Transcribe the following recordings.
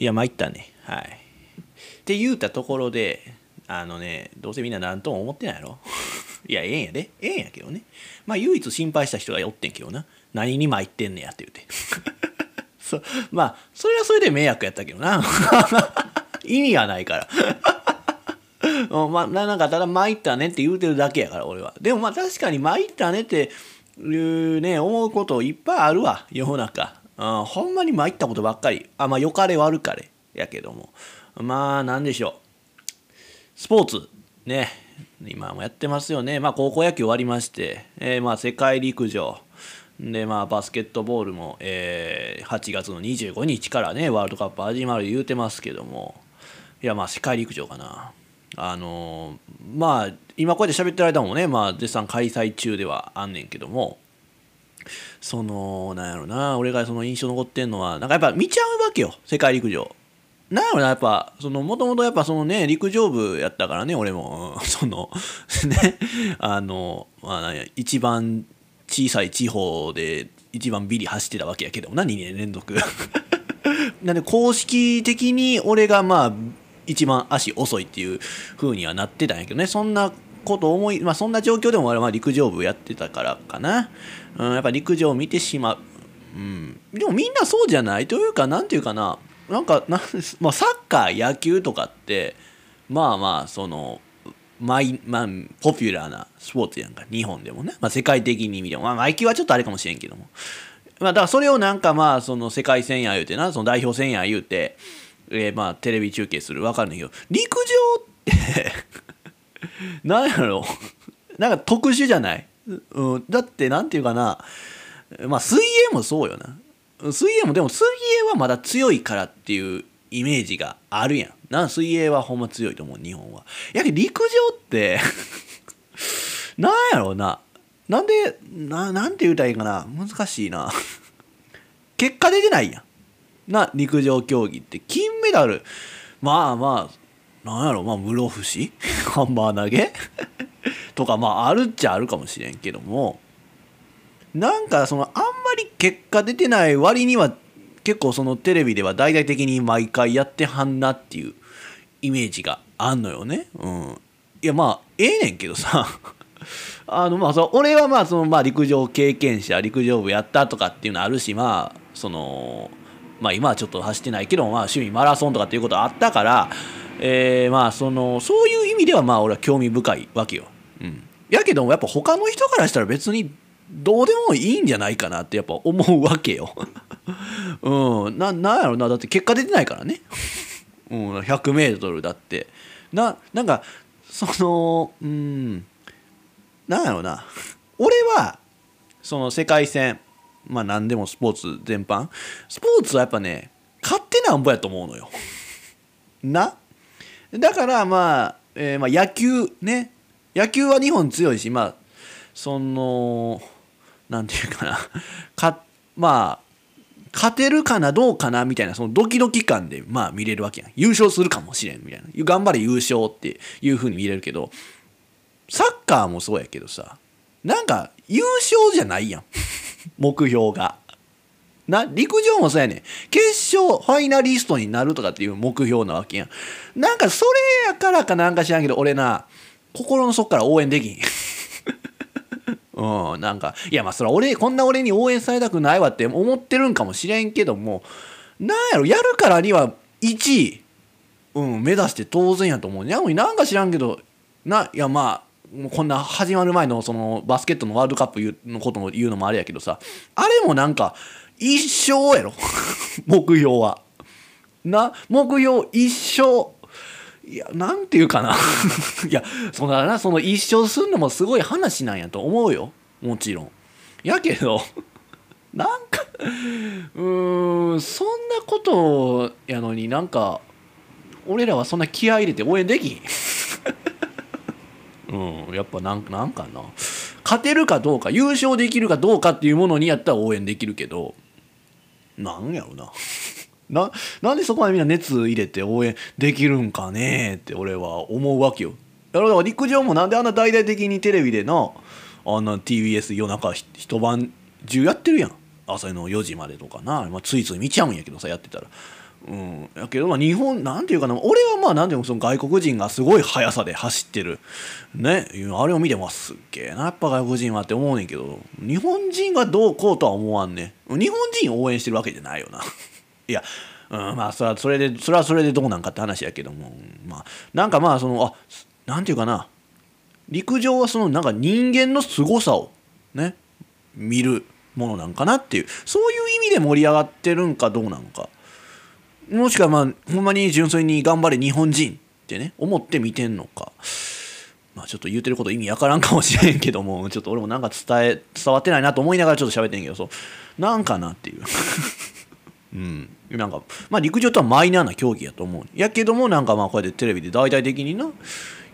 いや参ったね。はい。って言うたところであのねどうせみんな何とも思ってないやろ。いやええんやで。ええんやけどね。まあ唯一心配した人がおってんけどな。何に参ってんねやって言うて。そまあそれはそれで迷惑やったけどな。意味がないから。まあななんかただ参ったねって言うてるだけやから俺は。でもまあ確かに参ったねっていうね思うこといっぱいあるわ。世の中、うん、ほんまに参ったことばっかり。あまあ良かれ悪かれ。やけども。まあなんでしょう。スポーツ。ね。今もやってますよね。まあ高校野球終わりまして、えーまあ世界陸上。でまあバスケットボールも、えー8月の25日からねワールドカップ始まる言うてますけども。いやまあ世界陸上かな。あのーまあ今こうやって喋ってる間もねまあ絶賛開催中ではあんねんけども。そのなんやろな俺がその印象残ってんのはなんかやっぱ見ちゃうわけよ世界陸上。なんやろなやっぱそのもともとやっぱそのね陸上部やったからね俺も。そのねあのまあなんや一番小さい地方で一番ビリ走ってたわけやけどもな2年連続。なんで公式的に俺がまあ一番足遅いっていう風にはなってたんやけどね。そんなこと思いまあそんな状況でも俺は陸上部やってたからかな、うん、やっぱ陸上を見てしまう、うん、でもみんなそうじゃないというかなんていうかな。なんかなん まあ、サッカー野球とかってまあまあそのマイ、まあ、ポピュラーなスポーツやんか。日本でもね、まあ、世界的に見ても、まあ、マイキーはちょっとあれかもしれんけども、まあ、だからそれをなんかまあその世界戦や言うてなその代表戦や言うて、えーまあテレビ中継する。分かるんだけど。陸上って なんやろ。なんか特殊じゃない、うん、だってなんていうかなまあ水泳もそうよな。水泳もでも水泳はまだ強いからっていうイメージがあるやん。な水泳はほんま強いと思う日本は。やけど陸上って なんやろうな。なんでななんて言うたらいいかな。難しいな。結果出てないやん。な陸上競技って。金メダル。まあまあなんやろまあ室伏？ハンマー投げ？とかまああるっちゃあるかもしれんけどもなんかそのあんまり結果出てない割には結構そのテレビでは大々的に毎回やってはんなっていうイメージがあんのよね。うん、いやまあええねんけどさ あのまあそ俺はまあそのまあ陸上経験者陸上部やったとかっていうのあるしまあそのまあ今はちょっと走ってないけど、まあ、趣味マラソンとかっていうことあったから、えーまあそのそういう意味ではまあ俺は興味深いわけよ。やけどもやっぱ他の人からしたら別にどうでもいいんじゃないかなってやっぱ思うわけよ。うん、ななんやろな。だって結果出てないからね。うん、100m だって。ななんかそのうん。なんやろな。俺はその世界戦まあ何でもスポーツ全般。スポーツはやっぱね勝手なんぼやと思うのよ。な。だからまあ、えーまあ野球ね。野球は日本強いしまあそのなんていうかな。かまあ勝てるかなどうかなみたいなそのドキドキ感でまあ見れるわけやん。優勝するかもしれんみたいな。頑張れ優勝っていう風に見れるけどサッカーもそうやけどさなんか優勝じゃないやん。目標が。な陸上もそうやねん。決勝ファイナリストになるとかっていう目標なわけやん。なんかそれやからかなんか知らんけど俺な心の底から応援できん。うん、なんかいやまあそれは俺こんな俺に応援されたくないわって思ってるんかもしれんけどもなんやろやるからには1位、うん、目指して当然やと思う。やのになんか知らんけどないやまあもうこんな始まる前のそのバスケットのワールドカップのことも言うのもあれやけどさあれもなんか一生やろ。目標は。な目標一生。いやなんていうかな。いやそんななその一生すんのもすごい話なんやと思うよ。もちろん。やけど なんかうーんそんなことやのになんか俺らはそんな気合入れて応援できん。うんやっぱなんなんかな。勝てるかどうか優勝できるかどうかっていうものにやったら応援できるけどなんやろな。ななんでそこまでみんな熱入れて応援できるんかね？って俺は思うわけよ。だから陸上もなんであんな大々的にテレビでなあんな TBS 夜中一晩中やってるやん。朝の4時までとかな、まあ、ついつい見ちゃうんやけどさやってたら。うん、やけどまあ日本なんていうかな。俺はまあなんていうのその外国人がすごい速さで走ってる。ね。あれを見てますっげえな。やっぱ外国人はって思うねんけど。日本人がどうこうとは思わんね日本人応援してるわけじゃないよな。いや、うん、まあそれはそれでそれはそれでどうなんかって話やけどもまあなんかまあそのあなんていうかな陸上はそのなんか人間の凄さをね見るものなんかなっていうそういう意味で盛り上がってるんかどうなのか。もしくはまあほんまに純粋に頑張れ日本人ってね思って見てんのか。まあちょっと言うてること意味わからんかもしれんけどもちょっと俺もなんか伝え伝わってないなと思いながらちょっと喋ってんけどそうなんかなっていう。うん。なんかまあ陸上とはマイナーな競技やと思う。やけどもなんかまあこうやってテレビで大々的にな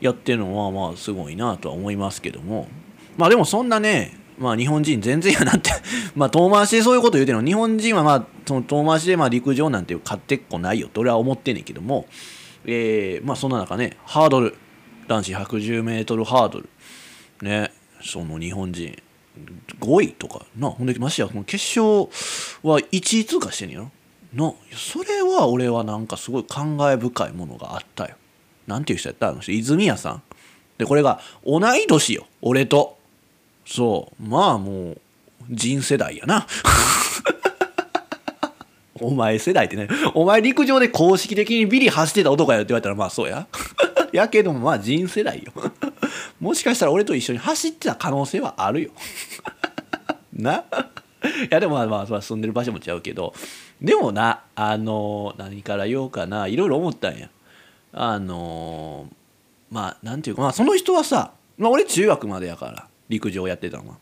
やってるのはまあすごいなとは思いますけども。まあでもそんなねまあ日本人全然やなって まあ遠回しでそういうこと言うてるの。日本人はまあその遠回しでまあ陸上なんて勝手っこないよ。と俺は思ってんねんけども。えー、まあそんな中ねハードル。男子 110m ハードル。ね。その日本人。5位とか。なほんでましてやこの決勝は1位通過してんやろ。なそれは俺はなんかすごい感慨深いものがあったよ。なんていう人やった？あの人泉谷さん。でこれが同い年よ俺と。そう。まあもう人世代やな。お前世代ってね。お前陸上で公式的にビリ走ってた男やよって言われたらまあそうや。やけどもまあ人世代よ。もしかしたら俺と一緒に走ってた可能性はあるよ。な。いやでもまあまあ住んでる場所も違うけどでもなあの何から言おうかないろいろ思ったんや。あのまあなんていうかまあその人はさ、まあ、俺中学までやから陸上やってたのは。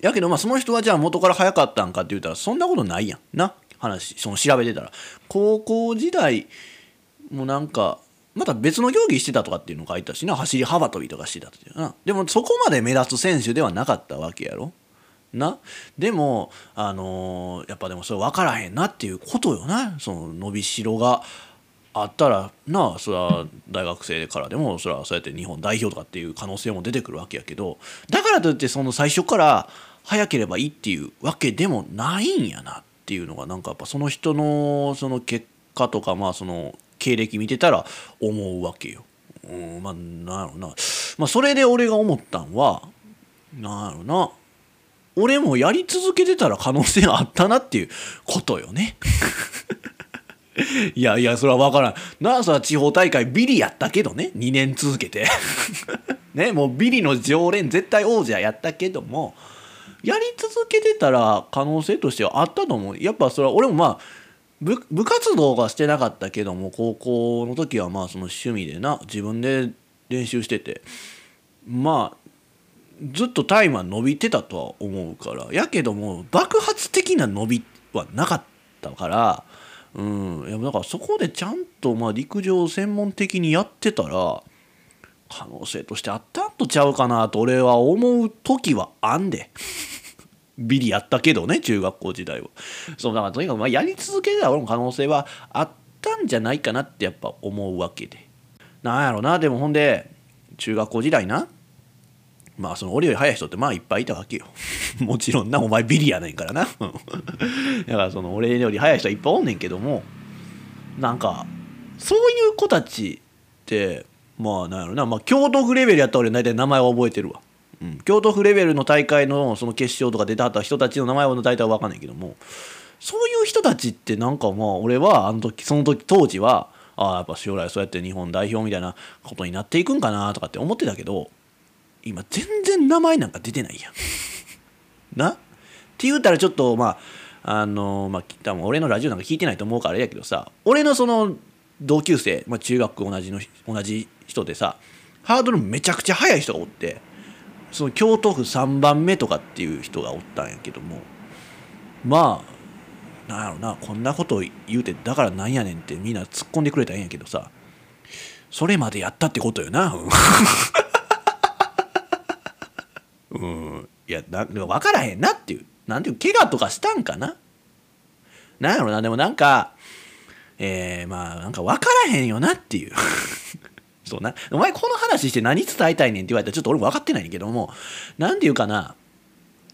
やけどまあその人はじゃあ元から早かったんかって言ったらそんなことないやん。な話その調べてたら。高校時代もなんかまた別の競技してたとかっていうの書いたしな。走り幅跳びとかしてたっていう。な。でもそこまで目立つ選手ではなかったわけやろ。なでもあのー、やっぱでもそれ分からへんなっていうことよなその伸びしろがあったらなあそれは大学生からでもそれはそうやって日本代表とかっていう可能性も出てくるわけやけどだからといってその最初から早ければいいっていうわけでもないんやなっていうのがなんかやっぱその人のその結果とかまあその経歴見てたら思うわけよ。うん、まあなんやろな。まあそれで俺が思ったんはなんやろな。俺もやり続けてたら可能性あったなっていうことよね。いやいやそれは分からん。なあそれは地方大会ビリやったけどね2年続けて ねもうビリの常連絶対王者やったけどもやり続けてたら可能性としてはあったと思う。やっぱそれは俺もまあ部部活動がしてなかったけども高校の時はまあその趣味でな自分で練習しててまあずっとタイムは伸びてたとは思うからやけども爆発的な伸びはなかったからうん。いやだからそこでちゃんとまあ陸上を専門的にやってたら可能性としてあったんとちゃうかなと俺は思う時はあんで。ビリやったけどね中学校時代は。そうだからとにかくまあやり続けた俺も可能性はあったんじゃないかなってやっぱ思うわけで。なんやろなでもほんで中学校時代な。まあその俺より速い人ってまあいっぱいいたわけよ。もちろんなお前ビリやねんからな。だからその俺より速い人はいっぱいおんねんけどもなんかそういう子たちってまあなんやろな。まあ京都府レベルやったら俺大体名前は覚えてるわ。うん、京都府レベルの大会のその決勝とか出たはった人たちの名前は大体分かんないけどもそういう人たちってなんかまあ俺はあの時その時当時はああやっぱ将来そうやって日本代表みたいなことになっていくんかなとかって思ってたけど今全然名前なんか出てないやん。な？って言うたらちょっとまああのまあ多分俺のラジオなんか聞いてないと思うからあれやけどさ俺のその同級生、まあ、中学同じの同じ人でさハードルめちゃくちゃ速い人がおってその京都府3番目とかっていう人がおったんやけどもまあなんやろなこんなこと言うてだからなんやねんってみんな突っ込んでくれたんやけどさそれまでやったってことよなうん、いやな分からへんなっていう。なんていう怪我とかしたんかな？なんやろな。でもなんかえー、まあなんか分からへんよなっていう。そうな。お前この話して何伝えたいねんって言われたらちょっと俺も分かってないんけども、何て言うかな、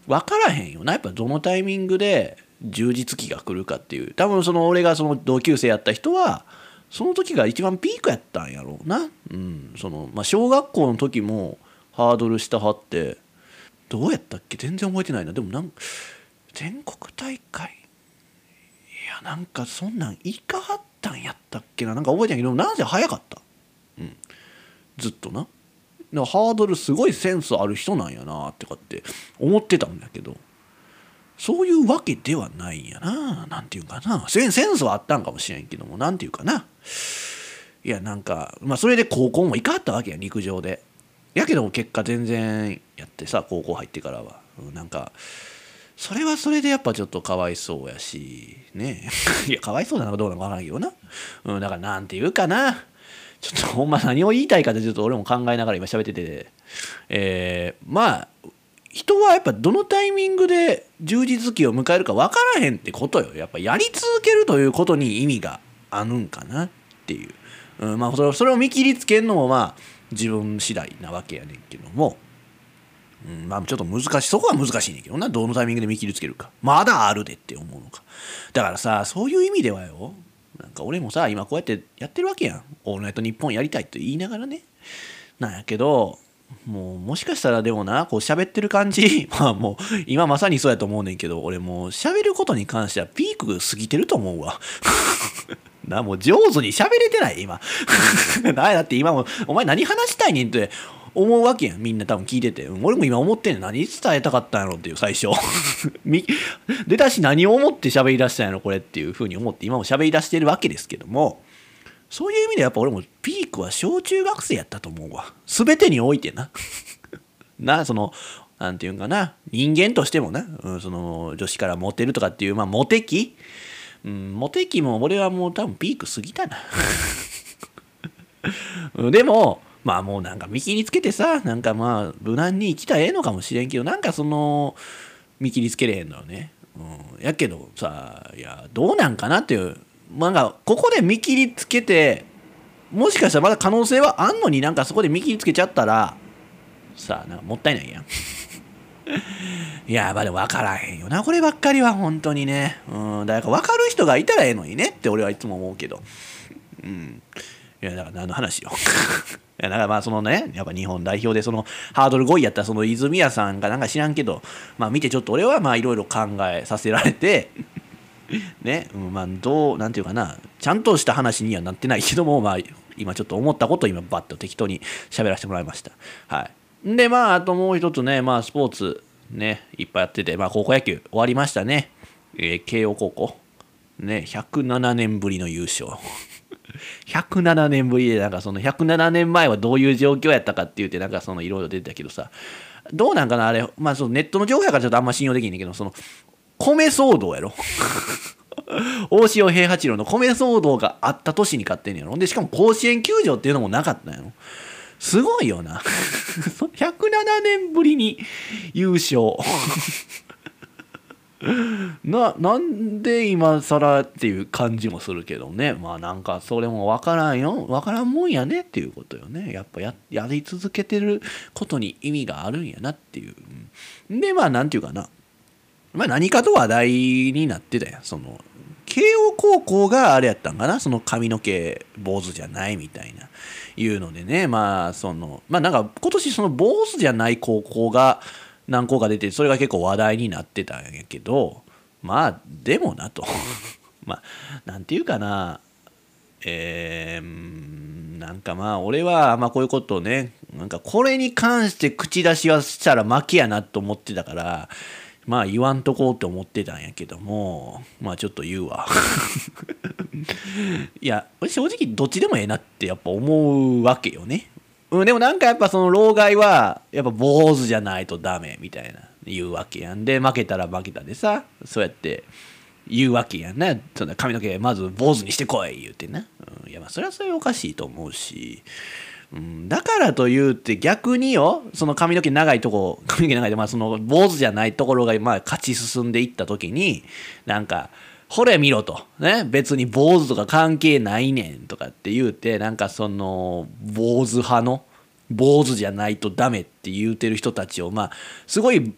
分からへんよな。やっぱどのタイミングで充実期が来るかっていう。多分その俺がその同級生やった人はその時が一番ピークやったんやろうな、うん。そのまあ、小学校の時もハードル下張ってどうやったっけ？全然覚えてないな。でもなん全国大会？いやなんかそんなんいかはったんやったっけな？なんか覚えてないけどなぜ早かった、うん、ずっとな。だハードルすごいセンスある人なんやなってかって思ってたんだけど。そういうわけではないんやななんていうかな。センスはあったんかもしれんけどもなんていうかな。いやなんかまあそれで高校も行かはったわけや陸上で。やけども結果全然やってさ高校入ってからは、うん、なんかそれはそれでやっぱちょっとかわいそうやしね。いやかわいそうなのかどうなのかわからんけどな、うん、だからなんていうかな。ちょっとほんま何を言いたいかってちょっと俺も考えながら今喋ってて、えー、まあ人はやっぱどのタイミングで充実期を迎えるか分からへんってことよ。やっぱやり続けるということに意味があるんかなっていう、うん、まあそれそれを見切りつけるのもまあ自分次第なわけやねんけども、うん、まあちょっと難しいそこは難しいねんけどな。どのタイミングで見切りつけるか。まだあるでって思うのか。だからさそういう意味ではよ。なんか俺もさ今こうやってやってるわけやん「オールナイトニッポン」やりたいと言いながらね。なんやけどもうもしかしたらでもなこう喋ってる感じ。まあもう今まさにそうやと思うねんけど俺もう喋ることに関してはピーク過ぎてると思うわ。な。もう上手に喋れてない今。だって今もお前何話したいねんって思うわけやん。みんな多分聞いてて。俺も今思ってんねん。何伝えたかったんやろっていう最初。出だし何を思って喋り出したんやろこれっていうふうに思って今も喋り出してるわけですけども。そういう意味でやっぱ俺もピークは小中学生やったと思うわ。全てにおいてな。なそのなんていうんかな。人間としてもな、うん、その女子からモテるとかっていうまあモテ期うん、モテ期も俺はもう多分ピーク過ぎたな。でもまあもうなんか見切りつけてさなんかまあ無難に生きたらええのかもしれんけどなんかその見切りつけれへんのよね、うん、やけどさいやどうなんかなっていうなんかここで見切りつけてもしかしたらまだ可能性はあんのになんかそこで見切りつけちゃったらさあなんかもったいないやん。いやまあでも分からへんよな。こればっかりは本当にね。うん。だから分かる人がいたらええのにねって俺はいつも思うけど。うん。いやだから何の話よ。いやだからまあそのねやっぱ日本代表でそのハードル5位やったその泉谷さんがなんか知らんけどまあ見てちょっと俺はまあいろいろ考えさせられて ね、うん、まあどうなんていうかな。ちゃんとした話にはなってないけどもまあ今ちょっと思ったことを今バッと適当に喋らせてもらいました。はい。で、まあ、あともう一つね、まあ、スポーツね、いっぱいやってて、まあ、高校野球終わりましたね。えー、慶応高校。ね、107年ぶりの優勝。107年ぶりで、なんかその107年前はどういう状況やったかって言って、なんかそのいろいろ出てたけどさ、どうなんかな、あれ、まあそのネットの情報やからちょっとあんま信用できんねんけど、その、米騒動やろ。大塩平八郎の米騒動があった年に勝ってんねやろ。で、しかも甲子園球場っていうのもなかったんやろ。すごいよな。107年ぶりに優勝。ななんで今更っていう感じもするけどね。まあなんかそれも分からんよ。分からんもんやねっていうことよね。やっぱややり続けてることに意味があるんやなっていう。でまあなんていうかな。まあ何かと話題になってたやん。その慶応高校があれやったんかな。その髪の毛坊主じゃないみたいな。いうのでねまあそのまあなんか今年その坊主じゃない高校が何校か出てそれが結構話題になってたんやけどまあでもなと。まあなんていうかな。えー、なんかまあ俺はまあこういうことをねなんかこれに関して口出しはしたら負けやなと思ってたからまあ言わんとこうって思ってたんやけどもまあちょっと言うわ。いや正直どっちでもええなってやっぱ思うわけよね。うん、でもなんかやっぱその老害はやっぱ坊主じゃないとダメみたいな言うわけやん。で負けたら負けたでさそうやって言うわけやんな。その髪の毛まず坊主にしてこい言うてな、うん、いやまあそれはそれおかしいと思うし。うん、だからというって逆によその髪の毛長いとこ髪の毛長いとまあその坊主じゃないところがまあ勝ち進んでいった時になんかほれ見ろと。ね別に坊主とか関係ないねんとかって言うてなんかその坊主派の坊主じゃないとダメって言うてる人たちをまあすごい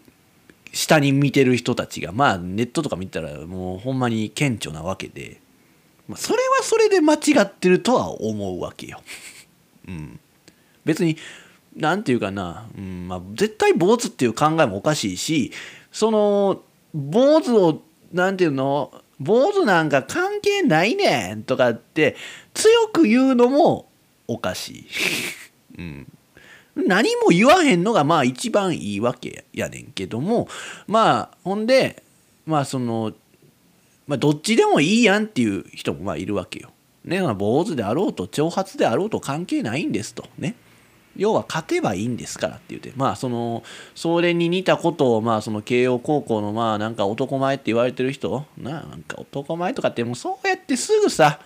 下に見てる人たちがまあネットとか見たらもうほんまに顕著なわけで、まあ、それはそれで間違ってるとは思うわけよ。うん、別に何て言うかな、うんまあ、絶対坊主っていう考えもおかしいしその坊主を何て言うの坊主なんか関係ないねんとかって強く言うのもおかしい。うん何も言わへんのがまあ一番いいわけやねんけどもまあほんでまあそのまあどっちでもいいやんっていう人もまあいるわけよ。ね、坊主であろうと挑発であろうと関係ないんですと。ね。要は勝てばいいんですからって言って。まあそのそれに似たことをまあその慶応高校のまあなんか男前って言われてる人なんか男前とかってもうそうやってすぐさ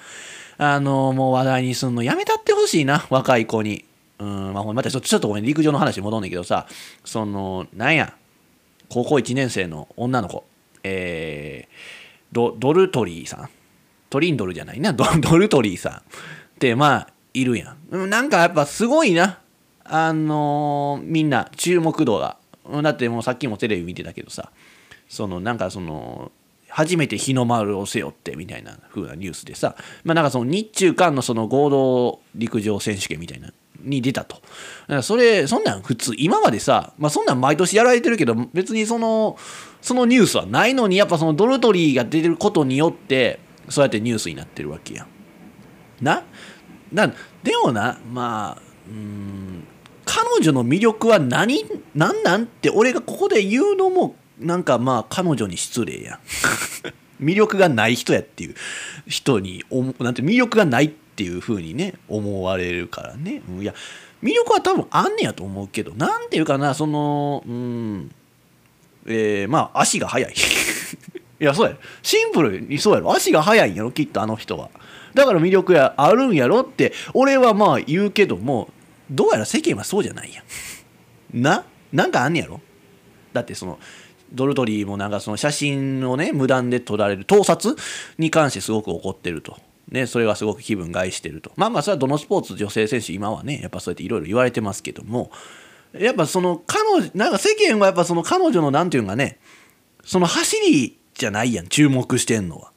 あのもう話題にすんのやめたってほしいな若い子に。うんまあまたちょっとごめん陸上の話に戻んねんけどさそのなんや高校1年生の女の子。えー、ドドルトリーさん。トリンドルじゃないな。ド ルトリーさんってまあいるやん。なんかやっぱすごいな。あのー、みんな注目度が。だってもうさっきもテレビ見てたけどさ。そのなんかその初めて日の丸を背負ってみたいな風なニュースでさ、まあ、なんかその日中韓のその合同陸上選手権みたいなに出たと。それそんなん普通今までさ、まあ、そんなん毎年やられてるけど別にそのそのニュースはないのにやっぱそのドルトリーが出てることによってそうやってニュースになってるわけや。ななでもなまあうん彼女の魅力は何何なんって俺がここで言うのもなんかまあ彼女に失礼や。魅力がない人やっていう人におなんて魅力がないっていう風にね思われるからね。いや魅力は多分あんねやと思うけどなんていうかなそのうんえー、まあ足が速い。やそうやシンプルにそうやろ足が速いんやろきっとあの人はだから魅力やあるんやろって俺はまあ言うけどもどうやら世間はそうじゃないやん。な？なんかあんねやろ？だってそのドルトリーもなんかその写真をね無断で撮られる盗撮？に関してすごく怒ってると。ね、それがすごく気分害してると。まあまあそれはどのスポーツ女性選手今はねやっぱそうやっていろいろ言われてますけどもやっぱその彼女なんか世間はやっぱその彼女のなんていうんかねその走りじゃないやん。注目してんのは。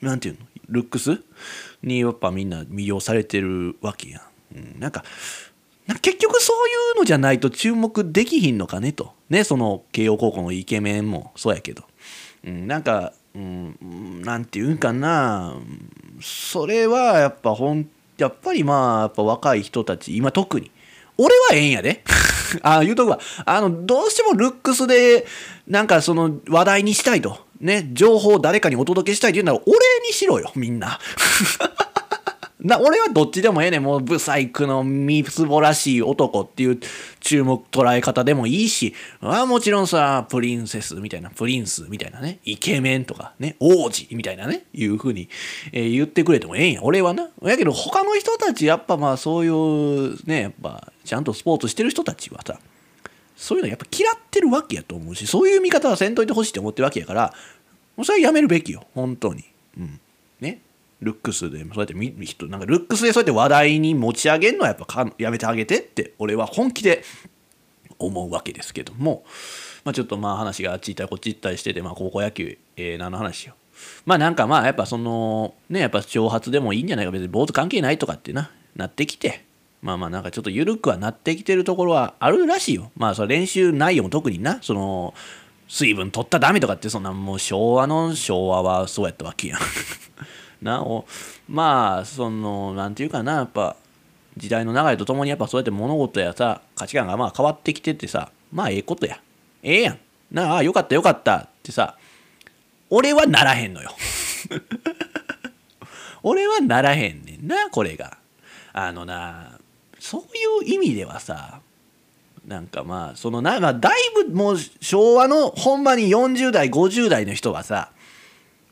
なんていうの？ルックス？にやっぱみんな魅了されてるわけやん。うん、なんか結局そういうのじゃないと注目できひんのかねと。ねその慶応高校のイケメンも。そうやけど、うん、なんか、うん、なんていうんかな。それはやっぱほんやっぱりまあやっぱ若い人たち今特に。俺はええんやで。あ言うとくわ。あのどうしてもルックスでなんかその話題にしたいと。ね情報を誰かにお届けしたいって言うなら俺にしろよみんな な俺はどっちでもええねん。もうブサイクのみつぼらしい男っていう注目捉え方でもいいし、あもちろんさ、プリンセスみたいな、プリンスみたいなね、イケメンとかね、王子みたいなね、いうふうに、えー、言ってくれてもええんや。俺はな。やけど他の人たち、やっぱまあそういうね、やっぱちゃんとスポーツしてる人たちはさ、そういうのやっぱ嫌ってるわけやと思うし、そういう見方はせんといてほしいって思ってるわけやから、もうそれはやめるべきよ。本当に。うん。ね。ルックスでそうやって人なんかルックスでそうやって話題に持ち上げるのはやっぱかやめてあげてって俺は本気で思うわけですけども、まあ、ちょっとまあ話があっち行ったりこっち行ったりしてて、まあ、高校野球、えー、何の話よまあなんかまあやっぱそのねやっぱ挑発でもいいんじゃないか別に坊主関係ないとかってななってきてまあまあなんかちょっと緩くはなってきてるところはあるらしいよ。まあその練習内容も特にな。その水分取ったダメとかってそんなもう昭和の昭和はそうやったわけやん。なおまあその何て言うかな。やっぱ時代の流れとともにやっぱそうやって物事やさ価値観がまあ変わってきててさまあええことや。ええやん。なあよかったよかった。ってさ俺はならへんのよ。俺はならへんねんなこれが。あのなそういう意味ではさなんかまあそのな、まあ、だいぶもう昭和のほんまに40代50代の人はさ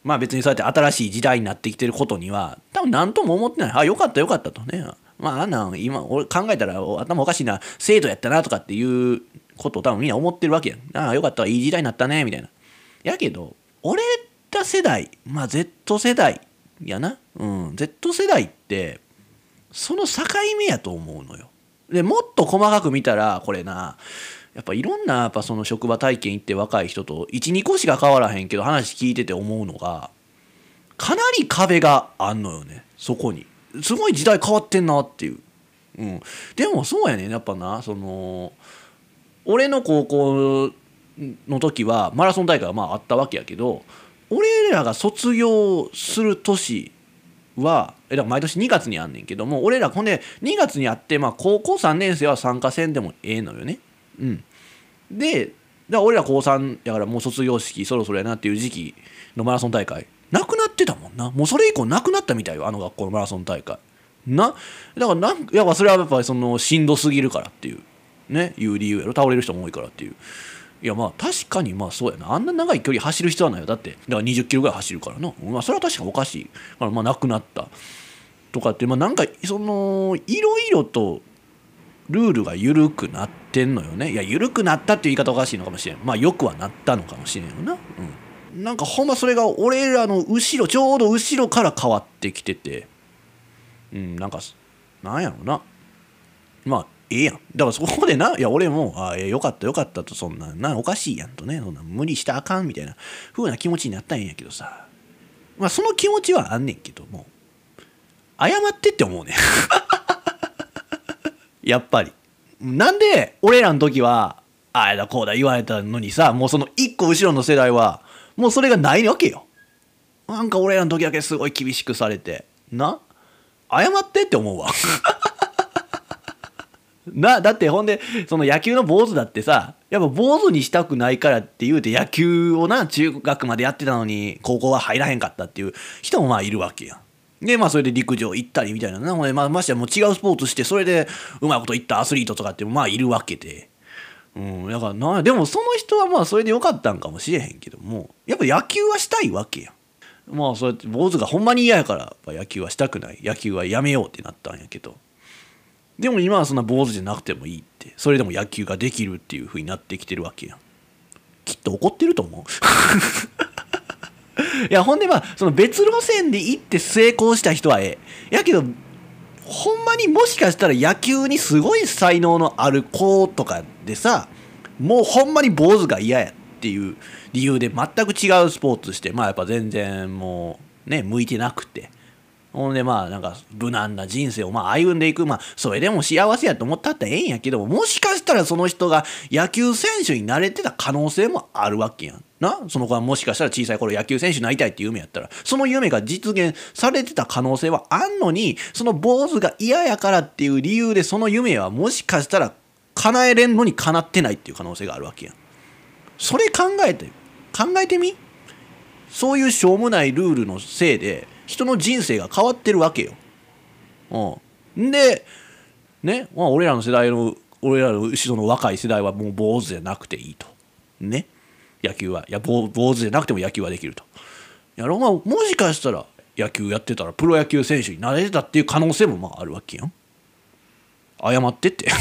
まあ別にそうやって新しい時代になってきてることには多分何とも思ってない。あよかったよかったと。ね。まああんなん今俺考えたら頭おかしいな制度やったなとかっていうことを多分みんな思ってるわけやん。ああよかったいい時代になったねみたいな。やけど俺ら世代まあ Z 世代やな。うん Z 世代ってその境目やと思うのよ。でもっと細かく見たらこれなやっぱいろんなやっぱその職場体験行って若い人と12個しか変わらへんけど話聞いてて思うのがかなり壁があんのよねそこに。すごい時代変わってんなっていう、うん、でもそうやねやっぱなその俺の高校の時はマラソン大会がまああったわけやけど俺らが卒業する年はえだから毎年2月にあんねんけども俺らほんで2月にあって、まあ、高校3年生は参加せんでもええのよね。うん、でだから俺ら高3やからもう卒業式そろそろやなっていう時期のマラソン大会なくなってたもんな。もうそれ以降なくなったみたいよあの学校のマラソン大会。なだからなんやそれはやっぱりそのしんどすぎるからっていうねいう理由やろ。倒れる人も多いからっていう。いやまあ確かにまあそうやな。あんな長い距離走る必要はないよ。だってだから20キロぐらい走るからな、まあ、それは確かおかしい。からまあなくなったとかってまあなんかそのいろいろとルールが緩くなってんのよね。いや緩くなったっていう言い方おかしいのかもしれん。まあよくはなったのかもしれんよな。うん。なんかほんまそれが俺らの後ろちょうど後ろから変わってきてて。うんなんかなんやろな。まあええやん。だからそこでないや俺もああよかったよかったとそんななおかしいやんとね。そんな無理したあかんみたいな風な気持ちになったんやけどさ。まあその気持ちはあんねんけども謝ってって思うね やっぱり。なんで俺らの時はああだこうだ言われたのにさもうその一個後ろの世代はもうそれがないわけよ。なんか俺らの時だけすごい厳しくされて。な？謝ってって思うわ。なだってほんでその野球の坊主だってさやっぱ坊主にしたくないからって言うて野球をな中学までやってたのに高校は入らへんかったっていう人もまあいるわけやん。でまあそれで陸上行ったりみたいななほんでまあましてやもう違うスポーツしてそれでうまいこといったアスリートとかってまあいるわけで。うん、だからなでもその人はまあそれでよかったんかもしれへんけどもやっぱ野球はしたいわけやん。まあそうやって坊主がほんまに嫌やからやっぱ野球はしたくない野球はやめようってなったんやけど。でも今はそんな坊主じゃなくてもいいって。それでも野球ができるっていう風になってきてるわけやん。きっと怒ってると思う。いやほんでまあその別路線で行って成功した人はええ。やけどほんまにもしかしたら野球にすごい才能のある子とかでさもうほんまに坊主が嫌やっていう理由で全く違うスポーツしてまあやっぱ全然もうね向いてなくて。ほんでまあなんか無難な人生をまあ歩んでいくまあそれでも幸せやと思ったってええんやけどもしかしたらその人が野球選手になれてた可能性もあるわけやん。なその子はもしかしたら小さい頃野球選手になりたいっていう夢やったらその夢が実現されてた可能性はあんのにその坊主が嫌やからっていう理由でその夢はもしかしたら叶えれんのに叶ってないっていう可能性があるわけやん。それ考えて考えてみ？そういうしょうもないルールのせいで人の人生が変わってるわけよ。うん、で、ね、まあ、俺らの世代の俺らの後ろの若い世代はもう坊主じゃなくていいと。ね。野球は。いや坊主じゃなくても野球はできると。やろまあ、もしかしたら野球やってたらプロ野球選手になれてたっていう可能性もまああるわけやん。謝ってって。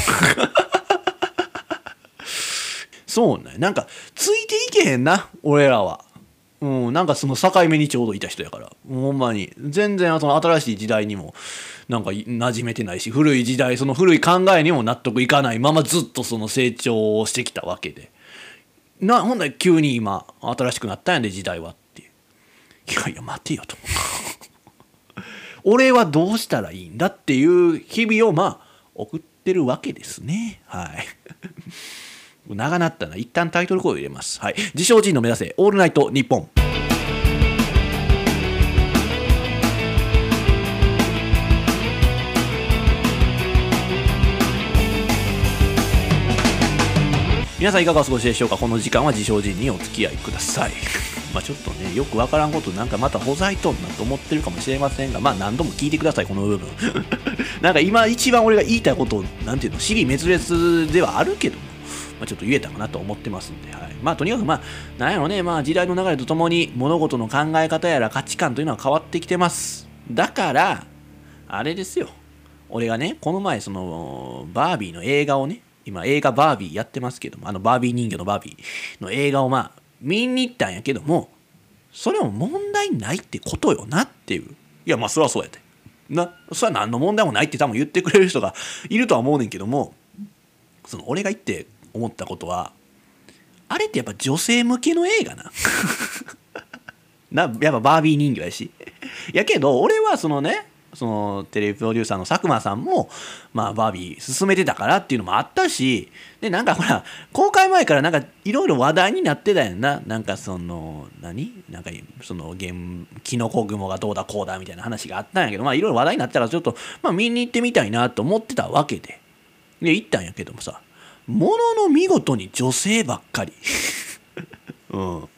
そうね。なんか、ついていけへんな、俺らは。うん、なんかその境目にちょうどいた人やから。ほんまに。全然その新しい時代にもなんか馴染めてないし古い時代その古い考えにも納得いかないままずっとその成長をしてきたわけで。なほんなら急に今新しくなったんやで時代はっていう。いやいや待てよと。俺はどうしたらいいんだっていう日々をまあ送ってるわけですね。はい。長なったな。一旦タイトルコール入れます。はい。自称人の目指せ、オールナイトニッポン。皆さんいかがお過ごしでしょうか？この時間は自称人にお付き合いください。まあちょっとね、よくわからんことなんかまたほざいとんなと思ってるかもしれませんが、まあ何度も聞いてください、この部分。なんか今一番俺が言いたいことを、なんていうの、尻滅裂ではあるけど、まあ、ちょっと言えたかなと思ってますんで、はい、まあとにかくまあなんやろね、まあ時代の流れとともに物事の考え方やら価値観というのは変わってきてます。だから、あれですよ。俺がね、この前そのバービーの映画をね、今映画バービーやってますけども、あのバービー人形のバービーの映画をまあ見に行ったんやけども、それも問題ないってことよなっていう。いや、まあそれはそうやって。な、それは何の問題もないって多分言ってくれる人がいるとは思うねんけども、その俺が言って思ったことはあれってやっぱ女性向けの映画な。なやっぱバービー人形やし。やけど俺はそのねそのテレビプロデューサーの佐久間さんも、まあ、バービー進めてたからっていうのもあったしでなんかほら公開前からなんかいろいろ話題になってたよな。なんかその何？なんかそのゲームキノコ雲がどうだこうだみたいな話があったんやけどまあいろいろ話題になったらちょっと、まあ、見に行ってみたいなと思ってたわけで。で行ったんやけどもさ。ものの見事に女性ばっかり。うん。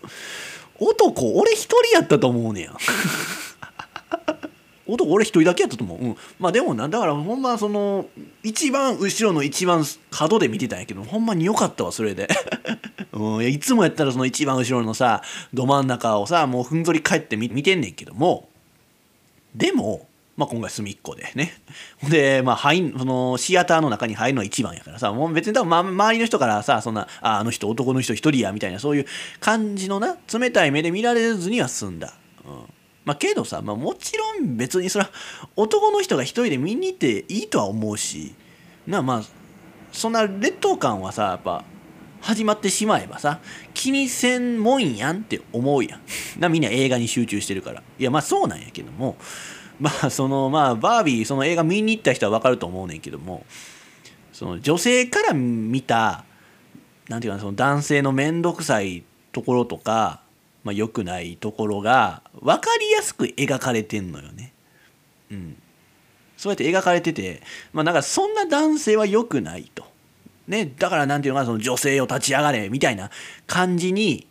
男俺一人やったと思うねや。男俺一人だけやったと思う、うん、まあでもなだからほんまその一番後ろの一番角で見てたんやけどほんまによかったわそれで、うん、いつもやったらその一番後ろのさど真ん中をさもうふんぞり返って見見てんねんけどもでもまあ、今回隅っこでね。で、まあ、入そのシアターの中に入るのは一番やからさ、もう別に多分、ま、周りの人からさ、そんな、ああの人、男の人一人や、みたいな、そういう感じのな、冷たい目で見られずには済んだ。うんまあ、けどさ、まあ、もちろん別にそれは男の人が一人で見に行っていいとは思うしなまあそんな劣等感はさやっぱ始まってしまえばさ気にせんもんやんって思うやん なみんな映画に集中してるからいやまあそうなんやけどもまあそのまあバービーその映画見に行った人は分かると思うねんけどもその女性から見たなんていうかその男性の面倒くさいところとかまあ、良くないところが分かりやすく描かれてんのよね。うん。そうやって描かれてて、まあなんかそんな男性は良くないと。ね、だからなんていうのかな、その女性を立ち上がれみたいな感じに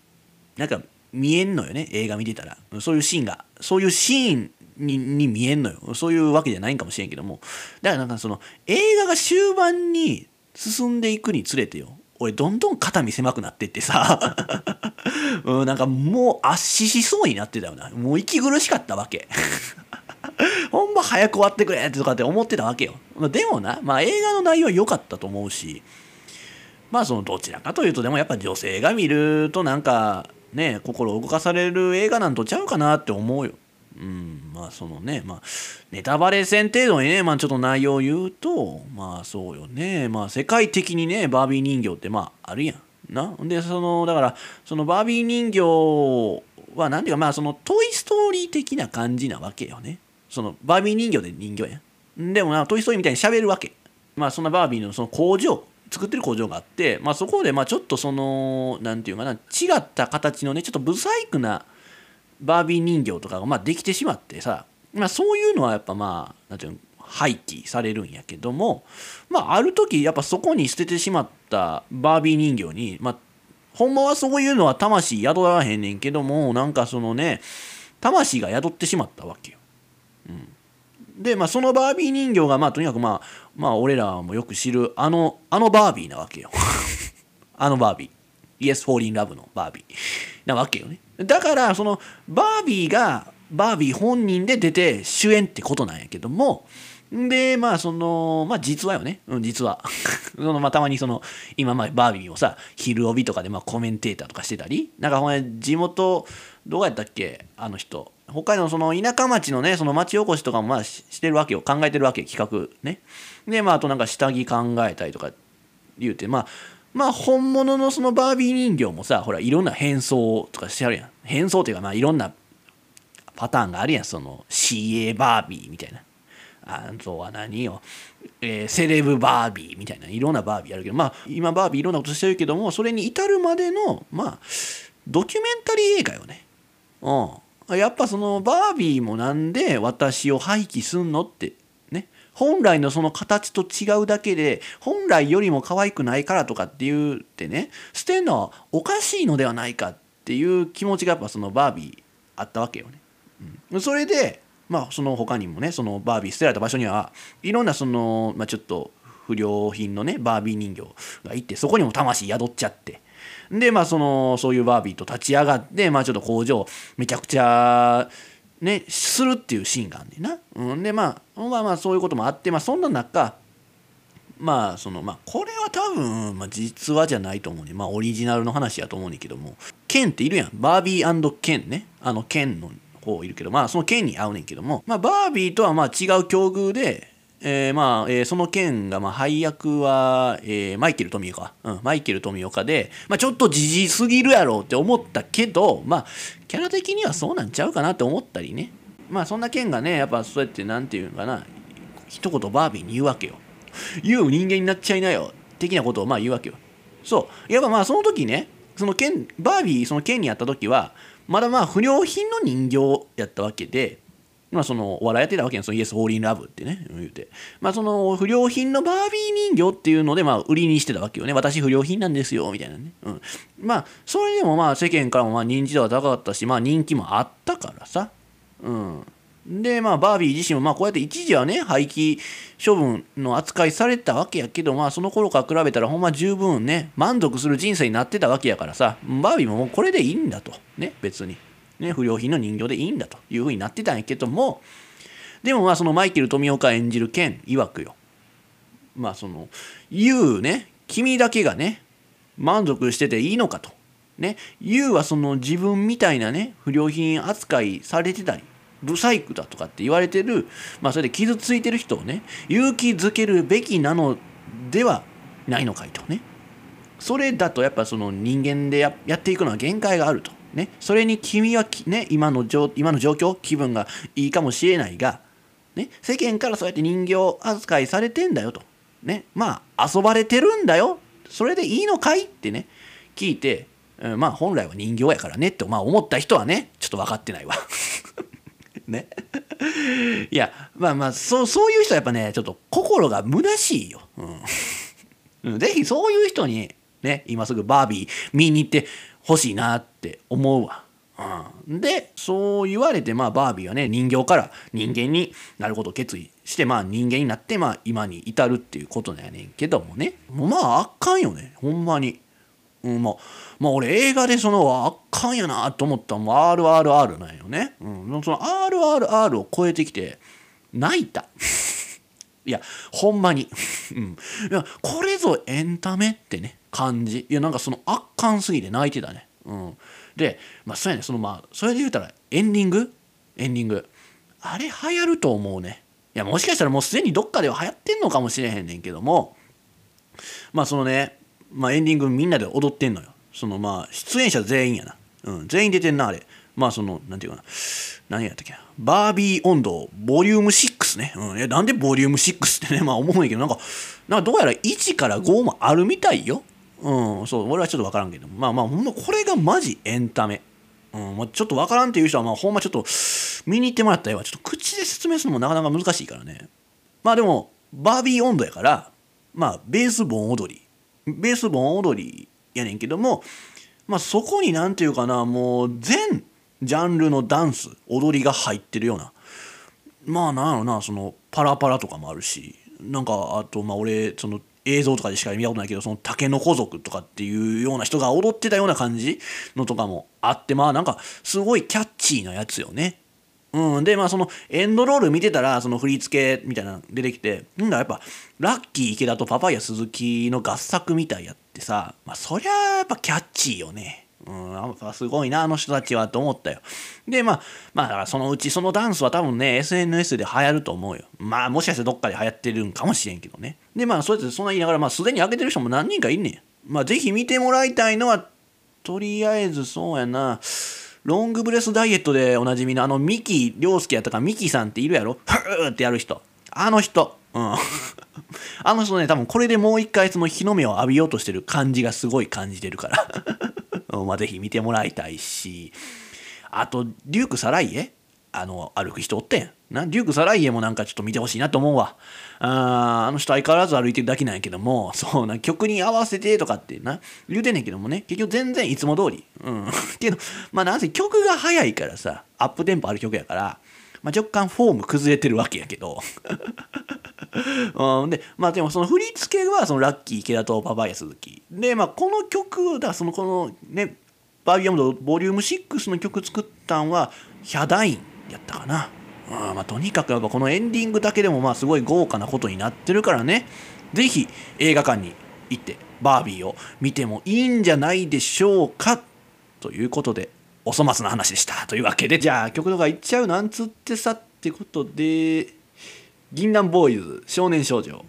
なんか見えんのよね、映画見てたら。そういうシーンが、そういうシーンにに見えんのよ。そういうわけじゃないんかもしれんけども。だからなんかその映画が終盤に進んでいくにつれてよ。俺どんどん肩身狭くなってってさ うん、なんかもう圧死しそうになってたよなもう息苦しかったわけ ほんま早く終わってくれってとかって思ってたわけよでもな、まあ、映画の内容は良かったと思うしまあそのどちらかというとでもやっぱ女性が見るとなんかね心動かされる映画なんとちゃうかなって思うようん、まあそのね、まあ、ネタバレ戦程度にね、まあちょっと内容を言うと、まあそうよね、まあ世界的にね、バービー人形ってまああるやん。な。で、その、だから、そのバービー人形は、なんていうか、まあそのトイ・ストーリー的な感じなわけよね。そのバービー人形で人形やん。でもな、トイ・ストーリーみたいに喋るわけ。まあそんなバービーのその工場、作ってる工場があって、まあそこで、まあちょっとその、なんていうかな、違った形のね、ちょっとブサイクな、バービー人形とかがまあできてしまってさ、まあ、そういうのはやっぱまあなんていうの廃棄されるんやけども、まあ、ある時やっぱそこに捨ててしまったバービー人形に、まあ、ほんまはそういうのは魂宿らへんねんけどもなんかそのね魂が宿ってしまったわけよ。うん、でまあそのバービー人形がまあとにかくまあまあ俺らもよく知るあのあのバービーなわけよ。あのバービー。イエス・フォーリン・ラブのバービー。なわけよね。だからそのバービーがバービー本人で出て主演ってことなんやけどもでまあそのまあ実はよね、うん、実は そのまあたまにその今までバービーをさ昼帯とかでまあコメンテーターとかしてたりなんかほん地元どうやったっけ？あの人。北海道のその田舎町のねその町おこしとかもまあしてるわけよ。考えてるわけ企画ね。でまああとなんか下着考えたりとか言うてまあまあ本物のそのバービー人形もさほらいろんな変装とかしてあるやん。変装っていうかまあいろんなパターンがあるやん。その CA バービーみたいな。あとは何よ、えー、セレブバービーみたいな。いろんなバービーあるけど。まあ今バービーいろんなことしてるけどもそれに至るまでのまあドキュメンタリー映画よね。うん。やっぱそのバービーもなんで私を廃棄すんのって本来のその形と違うだけで本来よりも可愛くないからとかって言ってね捨てるのはおかしいのではないかっていう気持ちがやっぱそのバービーあったわけよね。うん、それでまあその他にもねそのバービー捨てられた場所にはいろんなその、まあ、ちょっと不良品のねバービー人形がいてそこにも魂宿っちゃって。でまあそのそういうバービーと立ち上がってまあちょっと工場めちゃくちゃね、するっていうシーンがあんねんな。うん、でまあまあまあそういうこともあって、まあ、そんな中まあそのまあこれは多分、まあ、実話じゃないと思うね。まあオリジナルの話やと思うねんけども。ケンっているやん。バービーケンね。あのケンの方いるけどまあそのケンに合うねんけども、まあ、バービーとはまあ違う境遇でえーまあえーその件が、まあ、配役は、えーマイケル富岡、うん、マイケル富岡で、まあ、ちょっとじじすぎるやろって思ったけど、まあ、キャラ的にはそうなんちゃうかなって思ったりね。まあそんな件がねやっぱそうやってなんていうのかな。一言バービーに言うわけよ。言う人間になっちゃいなよ。的なことをまあ言うわけよ。そう。やっぱまあその時ねその剣バービーその剣にやった時はまだまあ不良品の人形やったわけでまあそのお笑いやってたわけやん。そのイエス・ホーリー・ラブってね。言うて。まあその不良品のバービー人形っていうのでまあ売りにしてたわけよね。私不良品なんですよ。みたいなね、うん、まあそれでもまあ世間からもまあ認知度は高かったしまあ人気もあったからさ。うん。でまあバービー自身もまあこうやって一時はね廃棄処分の扱いされたわけやけどまあその頃から比べたらほんま十分ね満足する人生になってたわけやからさ。バービーももうこれでいいんだと。ね別に。ね不良品の人形でいいんだというふうになってたんやけどもでもまあそのマイケル富岡演じる剣曰くよ。まあその言うね君だけがね満足してていいのかと。ね YOU はその自分みたいなね不良品扱いされてたりブサイクだとかって言われてるまあそれで傷ついてる人をね勇気づけるべきなのではないのかいとね。それだとやっぱその人間でやっていくのは限界があると。ねそれに君はね今の状今の状況気分がいいかもしれないがね世間からそうやって人形扱いされてんだよと。ねまあ遊ばれてるんだよ。それでいいのかいってね聞いて、うんまあ本来は人形やからねって、まあ、思った人はねちょっと分かってないわ。ね。いやまあまあそうそういう人はやっぱねちょっと心が虚しいよ、うん、ぜひそういう人にね今すぐバービー見に行ってほしいなって思うわうん、でそう言われてまあバービーはね人形から人間になることを決意してまあ人間になってまあ今に至るっていうことなんやねんけどもねもうまああかんよねほんまに。うん、まあ、まあ俺映画でそのあっかんやなと思ったのも RRR なんよね。うん、その RRR を超えてきて泣いた。いやほんまに。うん、いやこれぞエンタメってね感じ。いやなんかその圧巻すぎて泣いてたね。うん、でまあそうやね。そのまあそれで言うたらエンディング？エンディング。あれ流行ると思うね。いやもしかしたらもうすでにどっかでは流行ってんのかもしれへんねんけども。まあそのねまあ、エンディングみんなで踊ってんのよ。そのまあ出演者全員やな、うん、全員出てんなあれ。まあそのなんていうかな。何やったっけな。バービー温度ボリューム6ね、うん、いやなんでボリューム6ってね。まあ思うんやけどなんかなんかどうやら1から5もあるみたいよ。うん。そう。俺はちょっと分からんけど。まあまあほんまこれがマジエンタメ。うん。まあ、ちょっと分からんっていう人はまあほんまちょっと見に行ってもらったらええわ。ちょっと口で説明するのもなかなか難しいからね。まあでもバービー温度やからまあベース盆踊り。ベース盆踊りやねんけども、まあ、そこになんていうかなもう全ジャンルのダンス踊りが入ってるようなまあなんやろなそのパラパラとかもあるしなんかあとまあ俺その映像とかでしか見たことないけどそのタケノコ族とかっていうような人が踊ってたような感じのとかもあってまあなんかすごいキャッチーなやつよね。うん、でまあそのエンドロール見てたらその振り付けみたいなの出てきてんだやっぱラッキー池田とパパイヤ鈴木の合作みたいやってさまあそりゃやっぱキャッチーよね。うん、やっぱすごいなあの人たちはと思ったよ。でまあまあそのうちそのダンスは多分ね SNS で流行ると思うよ。まあもしかしてどっかで流行ってるんかもしれんけどね。でまあそうやってそんな言いながらまあすでに上げてる人も何人かいんねん。まあぜひ見てもらいたいのはとりあえずそうやな。ロングブレスダイエットでおなじみのあのミキ涼介やったかミキさんっているやろふーってやる人。あの人。うん。あの人ね、多分これでもう一回その日の目を浴びようとしてる感じがすごい感じてるから。まあぜひ見てもらいたいし。あと、デューク・サライエあの、歩く人おってん。な、デューク・サライエもなんかちょっと見てほしいなと思うわ。ああの人相変わらず歩いてるだけなんやけども、そうな、曲に合わせてとかってな、言うてんねんけどもね、結局全然いつも通り。うん。けど、まあなんせ曲が早いからさ、アップテンポある曲やから、まあ若干フォーム崩れてるわけやけど。うん、でまあでもその振り付けはそのラッキー池田とパパイヤ鈴木。でまあこの曲だそのこのねバービーアムドボリューム6の曲作ったんはヒャダインやったかな、うんまあ、とにかくやっぱこのエンディングだけでもまあすごい豪華なことになってるからね。ぜひ映画館に行ってバービーを見てもいいんじゃないでしょうか。ということで。お粗末な話でした。というわけで。じゃあ曲とかいっちゃうなんつってさってことで銀杏ボーイズ少年少女。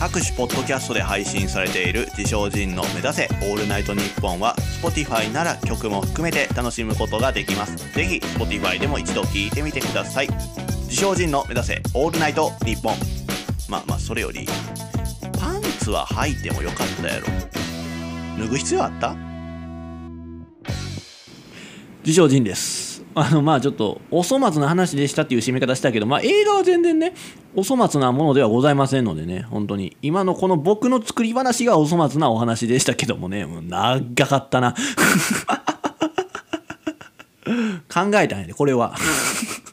各種ポッドキャストで配信されている自称人の目指せオールナイトニッポンは Spotify なら曲も含めて楽しむことができます。ぜひ Spotify でも一度聞いてみてください。自称人の目指せオールナイトニッポン。まあまあそれより。パンツは履いてもよかったやろ。脱ぐ必要あった？自称人です。あのまあちょっとお粗末な話でしたっていう締め方したけど、まあ、映画は全然ねお粗末なものではございませんのでね本当に。今のこの僕の作り話がお粗末なお話でしたけどもねもう長かったな。考えたんやでこれは。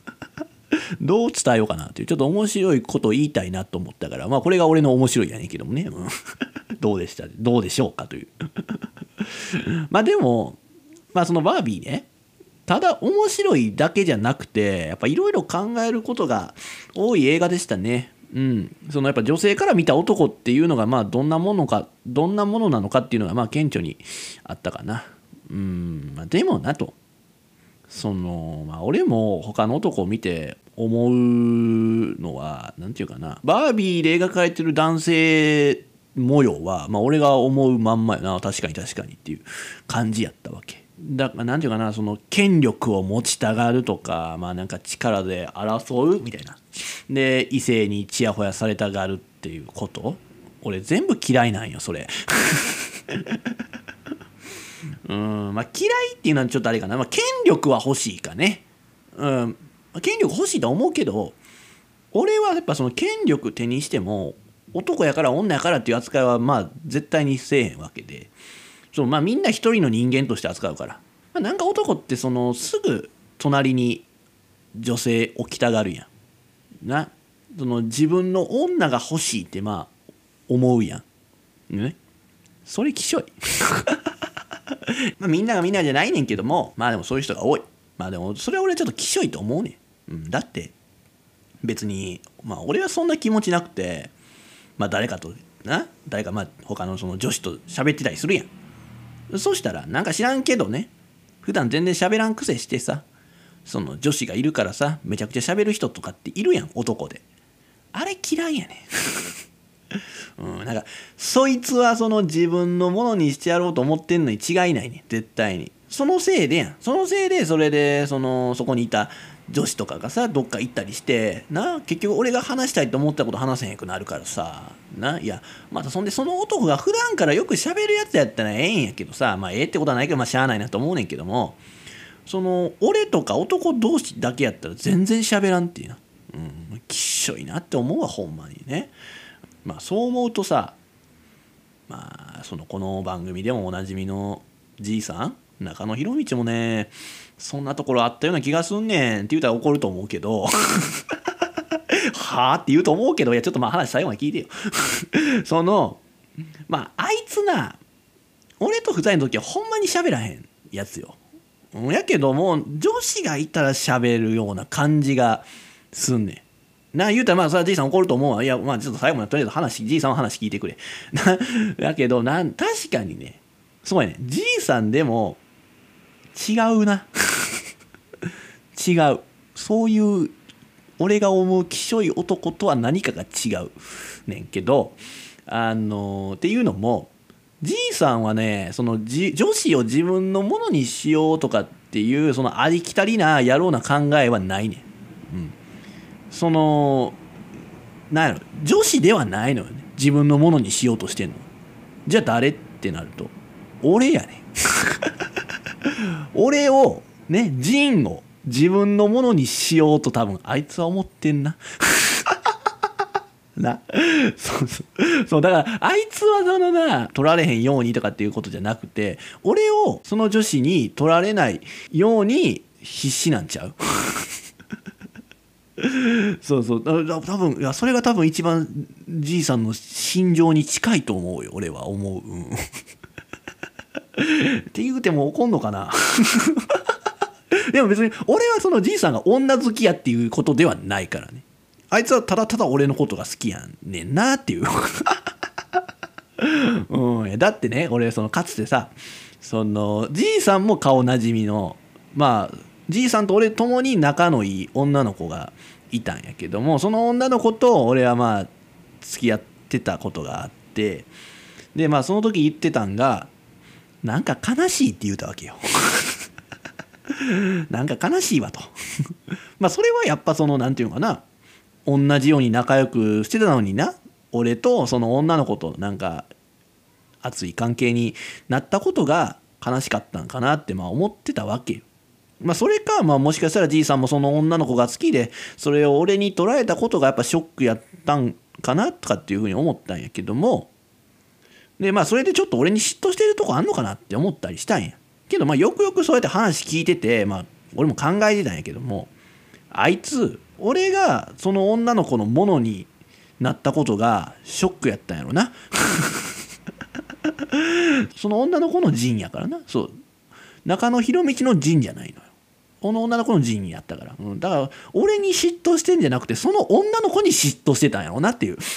どう伝えようかなっていうちょっと面白いことを言いたいなと思ったからまあこれが俺の面白いやねんけどもね、うん、どうでしたどうでしょうかという。まあでもまあそのバービーねただ面白いだけじゃなくてやっぱいろいろ考えることが多い映画でしたね。うん、そのやっぱ女性から見た男っていうのがまあどんなものかどんなものなのかっていうのがまあ顕著にあったかな。うんまあ、でもなとそのまあ俺も他の男を見て思うのは何て言うかなバービーで描かれてる男性模様はまあ俺が思うまんまやな確かに確かにっていう感じやったわけ。だから何て言うかなその権力を持ちたがるとかまあなんか力で争うみたいな。で異性にちやほやされたがるっていうこと。俺全部嫌いなんよそれ。うんまあ嫌いっていうのはちょっとあれかな、まあ、権力は欲しいかね。うん権力欲しいと思うけど俺はやっぱその権力手にしても男やから女やからっていう扱いはまあ絶対にせえへんわけで。そうまあみんな一人の人間として扱うから、まあ、なんか男ってそのすぐ隣に女性置きたがるやん。な。その自分の女が欲しいってまあ思うやん。ね。それきしょい。まあみんながみんなじゃないねんけども。まあでもそういう人が多い。まあでもそれは俺ちょっときしょいと思うねん、うん、だって別にまあ俺はそんな気持ちなくてまあ誰かとな。誰かまあ他のその女子と喋ってたりするやん。そしたらなんか知らんけどね。普段全然喋らんくせしてさその女子がいるからさめちゃくちゃ喋る人とかっているやん男で。あれ嫌いやね うん、なんかそいつはその自分のものにしてやろうと思ってんのに違いないね絶対に。そのせいでやん。そのせいでそれでそのそこにいた女子とかがさどっか行ったりしてな結局俺が話したいと思ったこと話せへんくなるからさないやまたそんでその男が普段からよく喋るやつやったらええんやけどさまあええってことはないけどまあしゃあないなと思うねんけどもその俺とか男同士だけやったら全然喋らんっていうな。うんきっしょいなって思うわほんまにね。まあそう思うとさまあそのこの番組でもおなじみのじいさん中野博道もねそんなところあったような気がすんねんって言うたら怒ると思うけど。はあって言うと思うけどいやちょっとまあ話最後まで聞いてよ。そのまああいつな俺と二人の時はほんまに喋らへんやつよ。やけども女子がいたら喋るような感じがすんねん。な言うたらまあそれはじいさん怒ると思うわ。いやまあちょっと最後までとりあえず話じいさんの話聞いてくれ。な やけどなん確かにねそうやねじいさんでも違うな。違う。そういう俺が思うきしょい男とは何かが違う。ねんけどあのっていうのもじいさんはねそのじ女子を自分のものにしようとかっていうそのありきたりな野郎な考えはないねん、うん、そのなんやろ。女子ではないのよね。自分のものにしようとしてんのじゃあ誰ってなると俺やねん。俺をねジンを自分のものにしようと多分あいつは思ってんな。な。そうそう。そうだからあいつはそのな取られへんようにとかっていうことじゃなくて俺をその女子に取られないように必死なんちゃう？そうそう。多分いやそれが多分一番じいさんの心情に近いと思うよ俺は思う、うん、って言うても怒んのかな？でも別に俺はそのじいさんが女好きやっていうことではないからね。あいつはただただ俺のことが好きやんねんなっていう。うん、だってね俺そのかつてさそのじいさんも顔なじみのまあじいさんと俺ともに仲のいい女の子がいたんやけどもその女の子と俺はまあ付き合ってたことがあってでまあその時言ってたんがなんか悲しいって言うたわけよ。なんか悲しいわと。まあそれはやっぱその何て言うのかな。同じように仲良くしてたのにな。俺とその女の子となんか熱い関係になったことが悲しかったんかなってまあ思ってたわけよ。まあそれか、まあもしかしたらじいさんもその女の子が好きで、それを俺に捉えたことがやっぱショックやったんかなとかっていうふうに思ったんやけども、でまあそれでちょっと俺に嫉妬してるとこあんのかなって思ったりしたんや。けどまあよくよくそうやって話聞いてて、まあ俺も考えてたんやけども、あいつ、俺がその女の子のものになったことがショックやったんやろな。その女の子の陣やからな。そう。中野博道の陣じゃないのよ。この女の子の陣やったから。うん、だから、俺に嫉妬してんじゃなくて、その女の子に嫉妬してたんやろなっていう。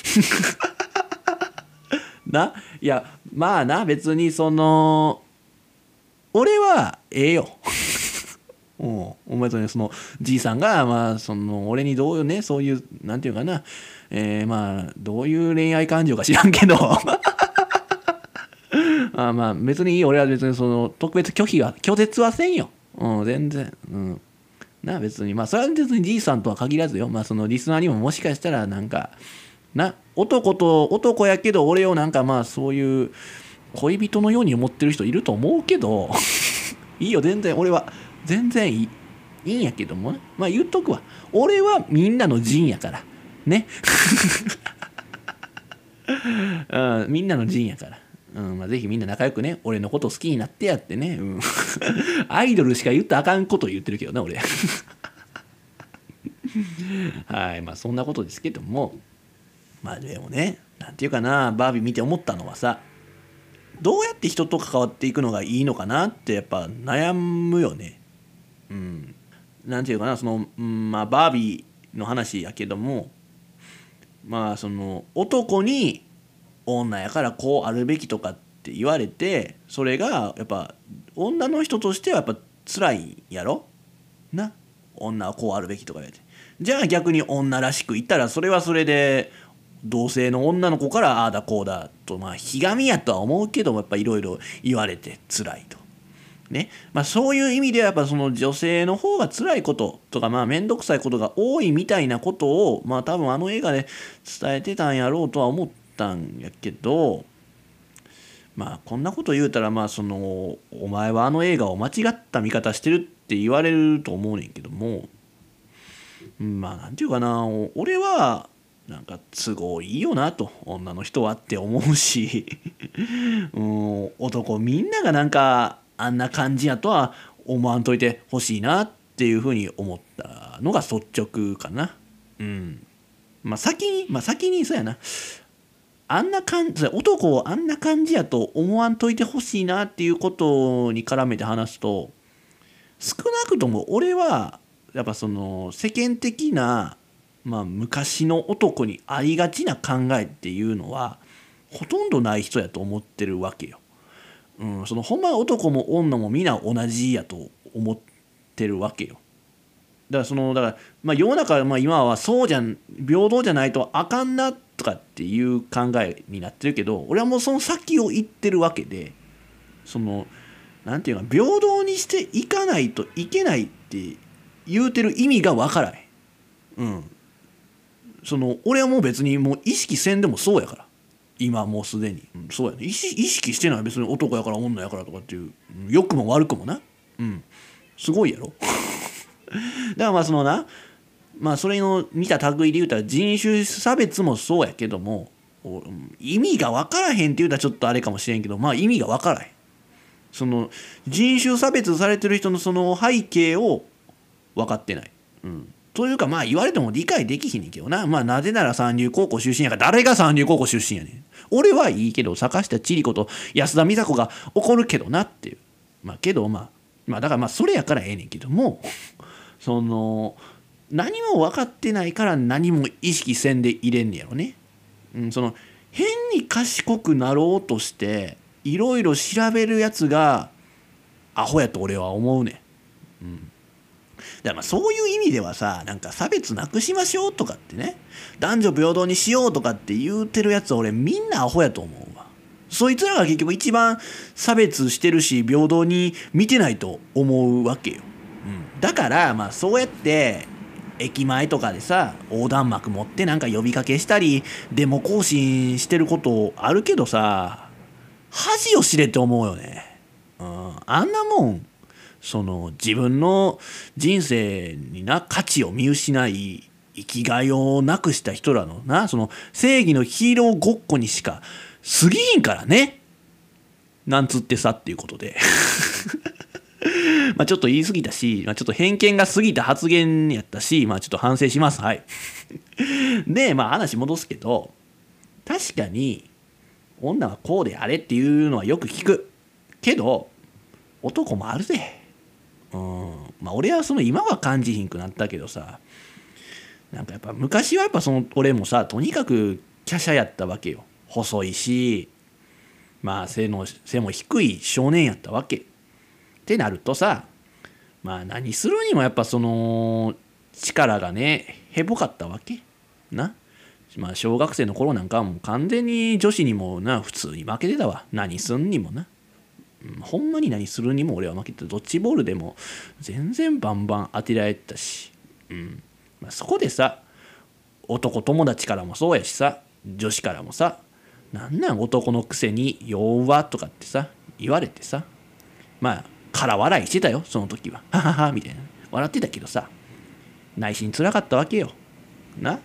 な、いや、まあな、別にその、俺はええよ。うん、お前とね、そのじいさんが、まあ、その俺にどういうね、そういう、なんていうかな、えー、まあ、どういう恋愛感情か知らんけど、あまあ別にいい俺は別にその特別拒否は拒絶はせんよ。うん、全然。うん。な、別に。まあそれは別にじいさんとは限らずよ。まあそのリスナーにももしかしたらなんか、な、男と男やけど俺をなんかまあそういう恋人のように思ってる人いると思うけど、いいよ、全然俺は。全然いい。いいんやけどもねまあ言っとくわ。俺はみんなの陣やから。ね。うん、みんなの陣やから。うんまあ、ぜひみんな仲良くね俺のこと好きになってやってね、うん、アイドルしか言ったあかんこと言ってるけどね俺はいまあそんなことですけどもまあでもね何て言うかなバービー見て思ったのはさどうやって人と関わっていくのがいいのかなってやっぱ悩むよね。うん。何て言うかなその、うん、まあバービーの話やけどもまあその男に女やからこうあるべきとかって言われてそれがやっぱ女の人としてはやっぱ辛いやろ？な。女はこうあるべきとか言われて。じゃあ逆に女らしく言ったらそれはそれで同性の女の子からああだこうだとまあひがみやとは思うけどもやっぱいろいろ言われて辛いと。ねまあ、そういう意味ではやっぱその女性の方が辛いこととかまあ面倒くさいことが多いみたいなことをまあ多分あの映画で伝えてたんやろうとは思ったんやけどまあこんなこと言うたらまあそのお前はあの映画を間違った見方してるって言われると思うねんけどもまあなんていうかな俺はなんか都合いいよなと女の人はって思うし うん男みんながなんかあんな感じやとは思わんといてほしいなっていうふうに思ったのが率直かな。うん。まあ先に、まあ先にそうやな。あんな感じ、男をあんな感じやと思わんといてほしいなっていうことに絡めて話すと、少なくとも俺は、やっぱその世間的な、まあ昔の男にありがちな考えっていうのは、ほとんどない人やと思ってるわけよ。うん、そのほんま男も女も皆同じやと思ってるわけよ。だからそのだから、まあ、世の中、まあ、今はそうじゃん平等じゃないとあかんなとかっていう考えになってるけど俺はもうその先を言ってるわけでそのなんていうか平等にしていかないといけないって言うてる意味が分からへん。うん。その俺はもう別にもう意識せんでもそうやから。今もうすでに、うん、そうやね。意識してない。別に男やから女やからとかっていう。良くも悪くもな。うん。すごいやろ。だからまあそのなまあそれの見た類で言うたら人種差別もそうやけども意味が分からへんって言うたらちょっとあれかもしれんけどまあ意味が分からへん。その人種差別されてる人のその背景を分かってない、うん、というかまあ言われても理解できひんねんけどなまあなぜなら三流高校出身やから誰が三流高校出身やねん俺はいいけど坂下千里子と安田美沙子が怒るけどなっていうまあけどまあまあだからまあそれやからええねんけどもその何も分かってないから何も意識せんで入れんねやろね。うん、その変に賢くなろうとしていろいろ調べるやつがアホやと俺は思うねん。うん、だからまあそういう意味ではさなんか差別なくしましょうとかってね男女平等にしようとかって言うてるやつは俺みんなアホやと思うわ。そいつらが結局一番差別してるし平等に見てないと思うわけよ、うん、だからまあそうやって駅前とかでさ横断幕持ってなんか呼びかけしたりデモ行進してることあるけどさ恥を知れって思うよね、うん、あんなもんその自分の人生にな価値を見失い生きがいをなくした人らのなその正義のヒーローごっこにしか過ぎんからねなんつってさっていうことで まあちょっと言い過ぎたし、まあ、ちょっと偏見が過ぎた発言やったし、まあちょっと反省します。はい。で、まあ話戻すけど、確かに女はこうであれっていうのはよく聞く。けど、男もあるぜ。うん。まあ俺はその今は感じひんくなったけどさ、なんかやっぱ昔はやっぱその俺もさ、とにかく華奢やったわけよ。細いし、まあ背の背も低い少年やったわけ。ってなるとさまあ何するにもやっぱその力がねへぼかったわけな。まあ小学生の頃なんかはもう完全に女子にもな普通に負けてたわ何すんにもな、ほんまに何するにも俺は負けてドッジボールでも全然バンバン当てられてたし、うん。まあ、そこでさ男友達からもそうやしさ女子からもさなんなん男のくせに弱とかってさ言われてさまあ空笑いしてたよその時は。はははみたいな。笑ってたけどさ内心つらかったわけよ。な？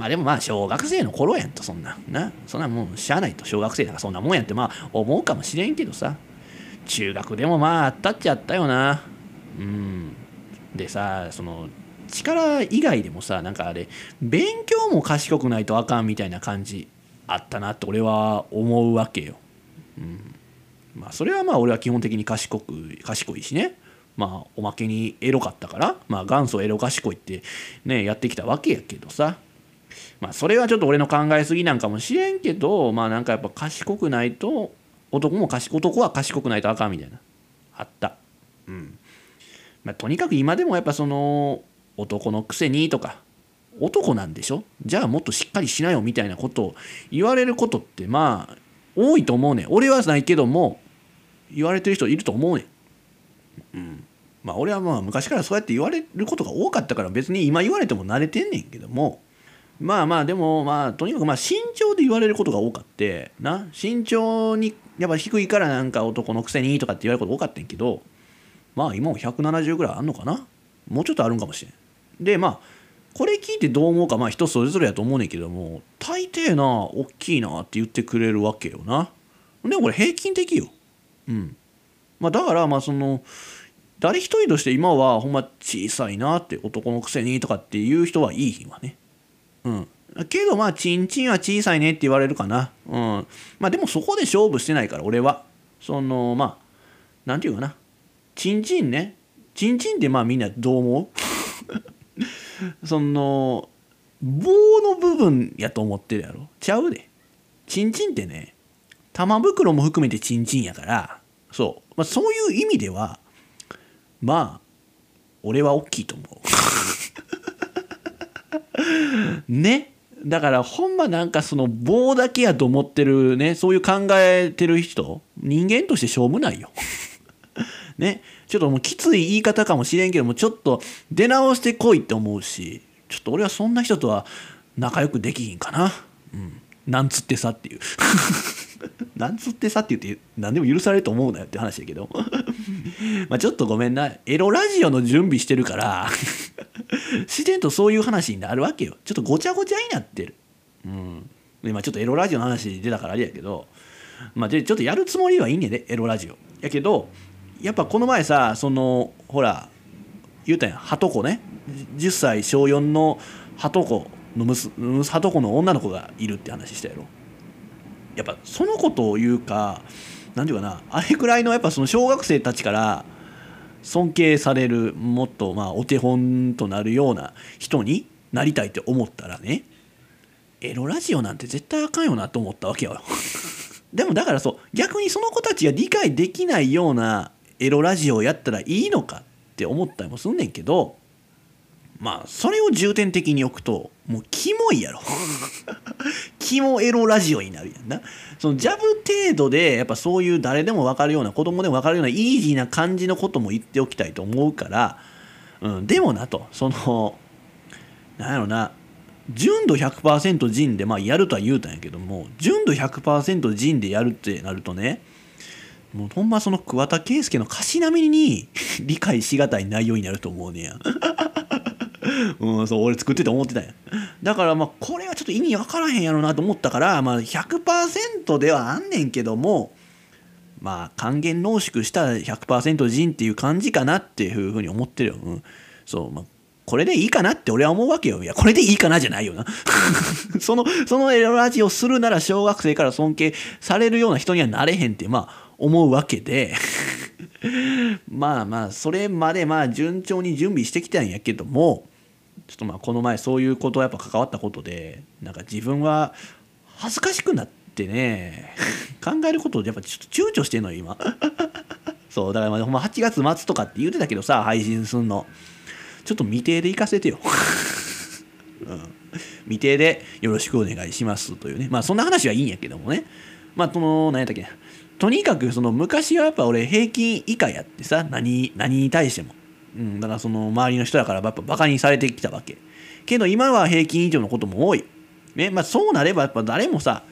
まあでもまあ小学生の頃やんとそんなな。そんなもんしゃあないと。小学生だからそんなもんやんって。まあ思うかもしれんけどさ。中学でもまああったっちゃったよな。うん。でさその力以外でもさなんかあれ勉強も賢くないとあかんみたいな感じあったなって俺は思うわけよ。うん、まあそれはまあ俺は基本的に賢く賢いしね。まあおまけにエロかったから。まあ元祖エロ賢いってねやってきたわけやけどさ。まあそれはちょっと俺の考えすぎなんかもしれんけどまあなんかやっぱ賢くないと男も賢男は賢くないとあかんみたいな。あった。うん。まあとにかく今でもやっぱその男のくせにとか男なんでしょ？じゃあもっとしっかりしなよみたいなことを言われることってまあ多いと思うねん。俺はないけども言われてる人いると思うねん。うん。まあ俺はまあ昔からそうやって言われることが多かったから別に今言われても慣れてんねんけどもまあまあでもまあとにかくまあ身長で言われることが多かってな。身長にやっぱ低いからなんか男のくせにとかって言われること多かったんけどまあ今も170ぐらいあんのかな？もうちょっとあるんかもしれん。でまあこれ聞いてどう思うかまあ人それぞれやと思うねんけども大抵な大きいなって言ってくれるわけよな。でもこれ平均的よ。うん。まあだからまあその誰一人として今はほんま小さいなって男のくせにとかっていう人はいい日はね。うんけどまあチンチンは小さいねって言われるかな。うん。まあでもそこで勝負してないから俺は。そのまあなんていうかな。チンチンね。チンチンってまあみんなどう思う？その棒の部分やと思ってるやろ。ちゃうで。チンチンってね玉袋も含めてチンチンやから。そう、まあ、そういう意味ではまあ俺は大きいと思う。ね。だからほんまなんかその棒だけやと思ってるねそういう考えてる人人間としてしょうもないよ。ね。ちょっともうきつい言い方かもしれんけどもちょっと出直してこいって思うしちょっと俺はそんな人とは仲良くできひんかな。うん。なんつってさっていう。なんつってさって言って何でも許されると思うなよって話やけど。まあちょっとごめんな。エロラジオの準備してるから 自然とそういう話になるわけよ。ちょっとごちゃごちゃになってる。うん。今ちょっとエロラジオの話出たからあれやけどまあでちょっとやるつもりはいいねんでエロラジオ。やけどやっぱこの前さそのほら言うたやん。はとこね。10歳小4のはとこのむはとこの女の子がいるって話したやろ。やっぱそのことを言うか何て言うかなあれくらいのやっぱその小学生たちから尊敬されるもっとまあお手本となるような人になりたいって思ったらねエロラジオなんて絶対あかんよなと思ったわけよ。でもだからそう逆にその子たちが理解できないようなエロラジオをやったらいいのかって思ったりもすんねんけどまあそれを重点的に置くともうキモいやろ。キモエロラジオになるやんな。そのジャブ程度でやっぱそういう誰でも分かるような子供でも分かるようなイージーな感じのことも言っておきたいと思うからうん、でもなと。そのなんやろな。純度100%ジンでまあやるとは言うたんやけども純度100%ジンでやるってなるとねもうほんまその桑田佳祐の歌詞並みに理解しがたい内容になると思うねや。うん、そう俺作ってて思ってたんや。だからまあこれはちょっと意味わからへんやろなと思ったから、まあ、100%ではあんねんけどもまあ還元濃縮した100%人っていう感じかなっていうふうに思ってるよ、うん、そうまあこれでいいかなって俺は思うわけよ。いやこれでいいかなじゃないよな。そのそのエロラジをするなら小学生から尊敬されるような人にはなれへんってまあ思うわけで。まあまあそれまでまあ順調に準備してきたんやけどもちょっとまあこの前そういうことやっぱ関わったことでなんか自分は恥ずかしくなってね 考えることをやっぱちょっと躊躇してんのよ今。そうだからまあほんま8月末とかって言ってたけどさ配信すんの。ちょっと未定で行かせてよ、うん、未定でよろしくお願いしますというね。まあそんな話はいいんやけどもね。まあその何やったっけ。とにかくその昔はやっぱ俺平均以下やってさ何何に対しても。うん、だからその周りの人だからやっぱバカにされてきたわけ。けど今は平均以上のことも多い。ねまあそうなればやっぱ誰もさ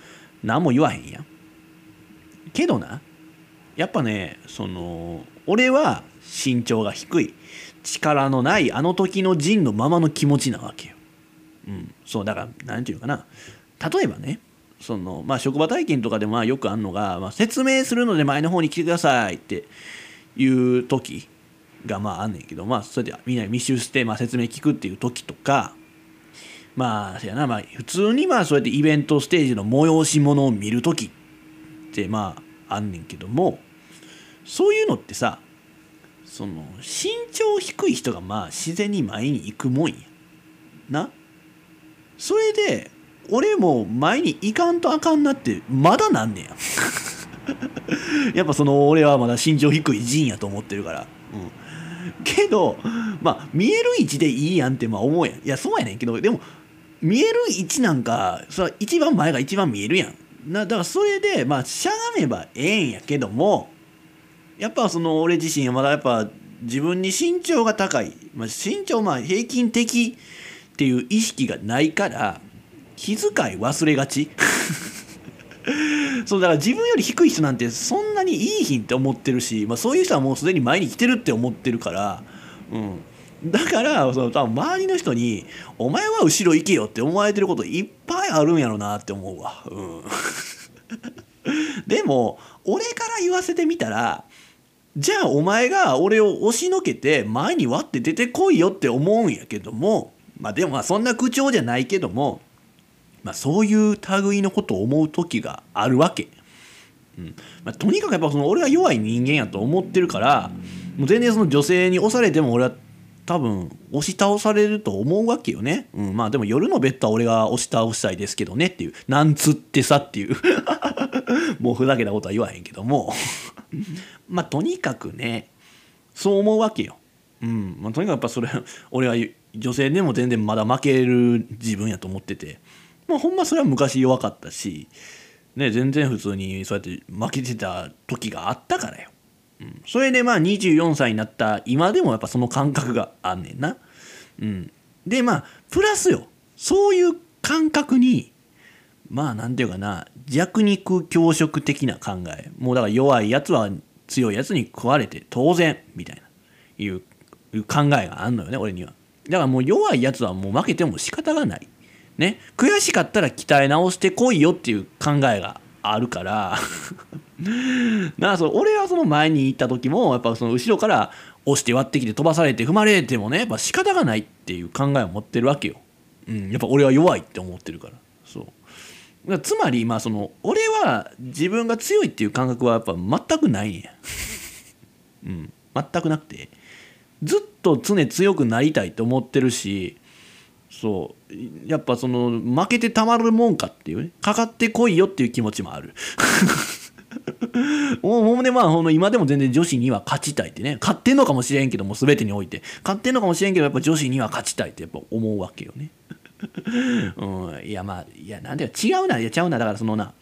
何も言わへんやん。けどなやっぱねその俺は身長が低い。力のないあの時の陣のままの気持ちなわけよ。うんそうだから何て言うかな。例えばねそのまあ職場体験とかでまあよくあんのが、まあ、説明するので前の方に来てくださいっていう時がまああんねんけどまあそれでみんなに密集してまあ説明聞くっていう時とかまあせやなまあ普通にまあそうやってイベントステージの催し物を見る時ってまああんねんけどもそういうのってさその身長低い人がまあ自然に前に行くもんやな。それで俺も前に行かんとあかんなってまだなんねや。やっぱその俺はまだ身長低い陣やと思ってるから。うん。けどまあ見える位置でいいやんってまあ思うやん。いやそうやねん。けどでも見える位置なんかそれ一番前が一番見えるやん。なだからそれでまあしゃがめばええんやけどもやっぱその俺自身はまだやっぱ自分に身長が高い、まあ、身長まあ平均的っていう意識がないから気遣い忘れがち。そうだから自分より低い人なんてそんなにいいひんって思ってるし、まあ、そういう人はもうすでに前に来てるって思ってるから、うん、だからその多分周りの人に「お前は後ろ行けよ」って思われてることいっぱいあるんやろなって思うわ。うん でも俺から言わせてみたらじゃあお前が俺を押しのけて前に割って出てこいよって思うんやけどもまあでもまあそんな口調じゃないけども、まあ、そういう類のことを思う時があるわけ。うん。まあ、とにかくやっぱその俺は弱い人間やと思ってるからもう全然その女性に押されても俺は多分押し倒されると思うわけよね、うん、まあでも夜のベッドは俺が押し倒したいですけどねっていうなんつってさっていう。もうふざけたことは言わへんけども。まあとにかくねそう思うわけよ、うん。まあ、とにかくやっぱそれ俺は女性でも全然まだ負ける自分やと思ってて。まあほんまそれは昔弱かったしね、全然普通にそうやって負けてた時があったからよ。うん、それでまあ24歳になった今でもやっぱその感覚があんねんな。うん、でまあプラスよそういう感覚にまあなんていうかな弱肉強食的な考えもうだから弱いやつは強いやつに食われて当然みたいないういう考えがあんのよね俺には。だからもう弱いやつはもう負けても仕方がない。ね、悔しかったら鍛え直してこいよっていう考えがあるから。なあそう俺はその前に行った時もやっぱその後ろから押して割ってきて飛ばされて踏まれてもねやっぱ仕方がないっていう考えを持ってるわけよ、うん、やっぱ俺は弱いって思ってるから。そう。つまりまあその俺は自分が強いっていう感覚はやっぱ全くないんや、うん、全くなくて。ずっと常強くなりたいと思ってるしそう。やっぱその負けてたまるもんかっていうね。かかってこいよっていう気持ちもある。もうほんでまあほんの今でも全然女子には勝ちたいってね。勝ってんのかもしれんけども全てにおいて。勝ってんのかもしれんけどやっぱ女子には勝ちたいってやっぱ思うわけよね。うん、いやまあいやなんで違うないやちゃうな。だからそのな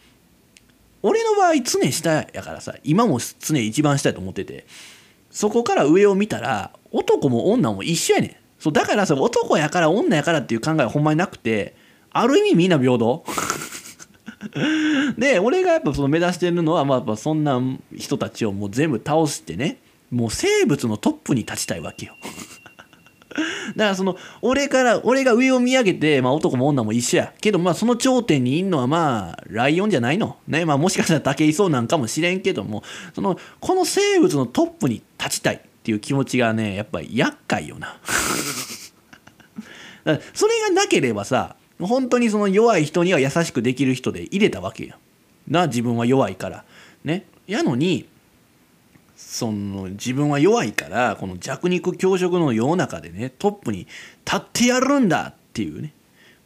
俺の場合常下やからさ今も常一番下やと思っててそこから上を見たら男も女も一緒やねん。そうだからさ男やから女やからっていう考えはほんまになくてある意味みんな平等。で俺がやっぱその目指してるのはまあやっぱそんな人たちをもう全部倒してねもう生物のトップに立ちたいわけよ。だからその俺から俺が上を見上げて、まあ、男も女も一緒や。けどまあその頂点にいんのはまあライオンじゃないの？ねまあもしかしたら武井壮なんかもしれんけどもそのこの生物のトップに立ちたい。っていう気持ちがねやっぱり厄介よな。それがなければさ本当にその弱い人には優しくできる人で入れたわけやな自分は弱いから。ね。やのにその自分は弱いからこの弱肉強食の世の中でねトップに立ってやるんだっていうね。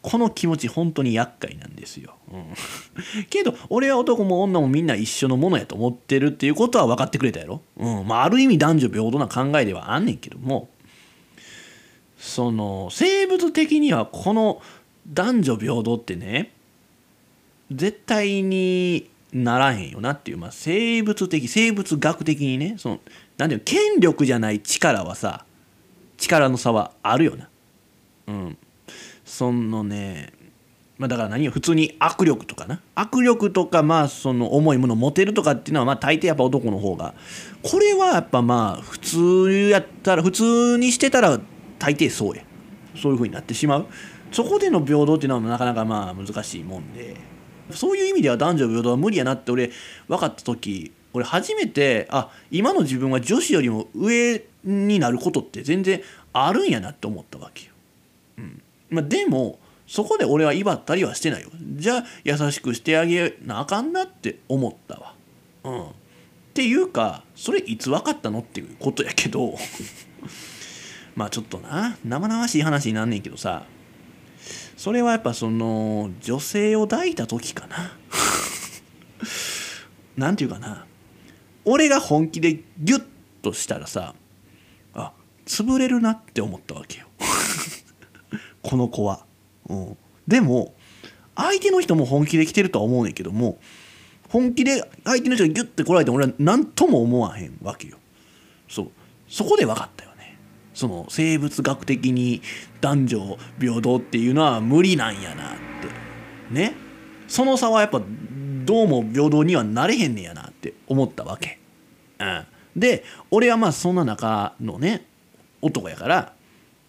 この気持ち本当に厄介なんですよ、うん、けど俺は男も女もみんな一緒のものやと思ってるっていうことは分かってくれたやろ、うん。まあ、ある意味男女平等な考えではあんねんけども。その生物的にはこの男女平等ってね絶対にならへんよなっていう、まあ、生物的生物学的にねそのなんていうの権力じゃない力はさ力の差はあるよな。うん。そのねまあだから何普通に握力とかな。握力とかまあその重いもの持てるとかっていうのはまあ大抵やっぱ男の方が。これはやっぱまあ普通やったら普通にしてたら大抵そうや。そういう風になってしまう。そこでの平等っていうのはなかなかまあ難しいもんで。そういう意味では男女平等は無理やなって俺分かった時俺初めてあ今の自分は女子よりも上になることって全然あるんやなって思ったわけよ。うん。まあ、でもそこで俺は威張ったりはしてないよ。じゃあ優しくしてあげなあかんなって思ったわ。うん、っていうかそれいつ分かったのっていうことやけど。まあちょっとな。生々しい話になんねんけどさ。それはやっぱその女性を抱いた時かな。なんていうかな。俺が本気でギュッとしたらさあ潰れるなって思ったわけよ。この子は、うん、でも相手の人も本気で来てるとは思うねんけども本気で相手の人がギュッて来られても俺は何とも思わへんわけよ。そう。そこで分かったよね。その生物学的に男女平等っていうのは無理なんやなって。ね。その差はやっぱどうも平等にはなれへんねやなって思ったわけ。うん、で俺はまあそんな中のね男やから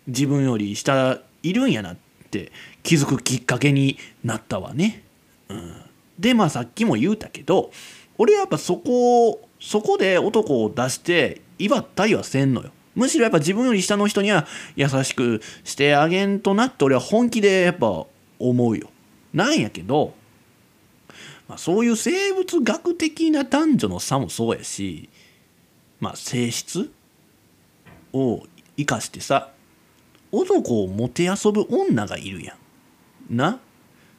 自分より下いるんやなってって気づくきっかけになったわね。うん、でまあさっきも言うたけど俺はやっぱそこをそこで男を出して威張ったりはせんのよ。むしろやっぱ自分より下の人には優しくしてあげんとなって俺は本気でやっぱ思うよ。なんやけど、まあ、そういう生物学的な男女の差もそうやし、まあ、性質を生かしてさ男をもてあそぶ女がいるやん。な？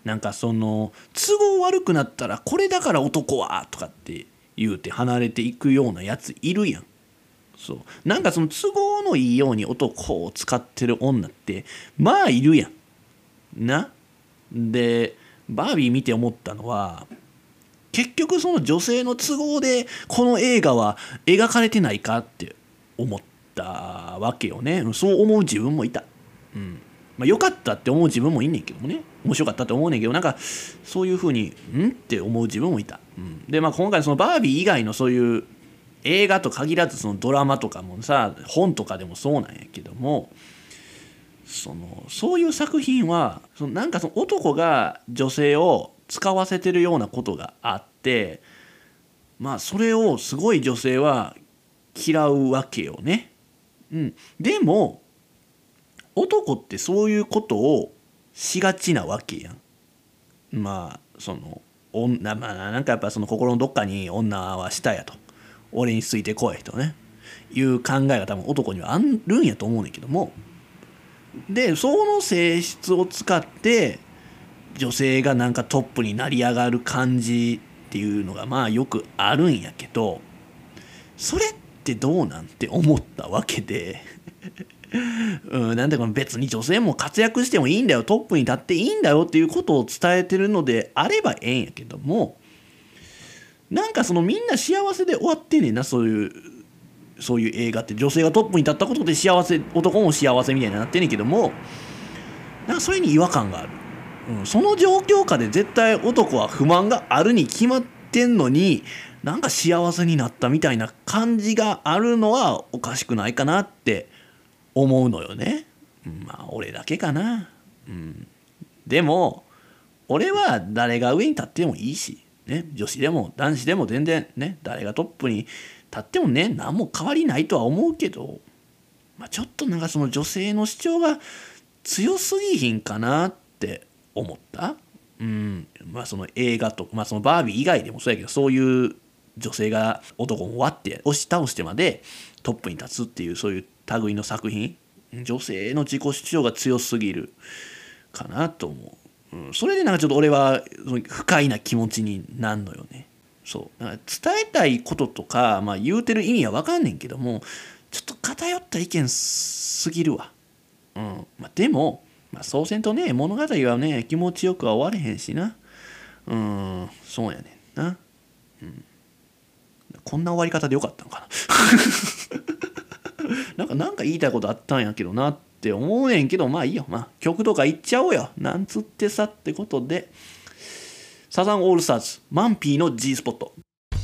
なんかその都合悪くなったらこれだから男はとかって言うて離れていくようなやついるやん。そう。なんかその都合のいいように男を使ってる女ってまあいるやん。な？でバービー見て思ったのは結局その女性の都合でこの映画は描かれてないかって思った。わけよね。そう思う自分もいた。うん。まあ、よかったって思う自分もいんねんけどもね。面白かったって思うねんけどなんかそういうふうにんって思う自分もいた、うん、でまあ今回そのバービー以外のそういう映画と限らずそのドラマとかもさ本とかでもそうなんやけどもそのそういう作品はそのなんかその男が女性を使わせてるようなことがあってまあそれをすごい女性は嫌うわけよね。うん、でも男ってそういうことをしがちなわけやん。まあその女まあなんかやっぱその心のどっかに女は下やと。俺についてこいとね。いう考えが多分男にはあるんやと思うねんけども。でその性質を使って女性がなんかトップになり上がる感じっていうのがまあよくあるんやけどそれっってどうなんて思ったわけで。うん、なんでこの別に女性も活躍してもいいんだよ。トップに立っていいんだよっていうことを伝えてるのであればええんやけども。なんかそのみんな幸せで終わってんねんなそういうそういう映画って。女性がトップに立ったことで幸せ男も幸せみたいになってんねんけども。なんかそれに違和感がある、うん、その状況下で絶対男は不満があるに決まってんのになんか幸せになったみたいな感じがあるのはおかしくないかなって思うのよね。まあ俺だけかな。うん、でも俺は誰が上に立ってもいいし、ね、女子でも男子でも全然ね誰がトップに立ってもね何も変わりないとは思うけど、まあ、ちょっとなんかその女性の主張が強すぎひんかなって思った。うんまあ、その映画とか、まあ、そのバービー以外でもそうやけどそういう女性が男を割って押し倒してまでトップに立つっていうそういう類の作品。女性の自己主張が強すぎるかなと思う、うん、それでなんかちょっと俺は不快な気持ちになんのよね。そう。だから伝えたいこととか、まあ、言うてる意味は分かんねんけどもちょっと偏った意見すぎるわ。うん。まあ、でも、まあ、そうせんとね物語はね気持ちよくは終われへんしな。うん。そうやねんな、うん、こんな終わり方でよかったのかな。なんかなんか言いたいことあったんやけどなって思うねんけどまあいいよ。まあ曲とか言っちゃおうよ。なんつってさってことでサザンオールスターズマンピーの G スポット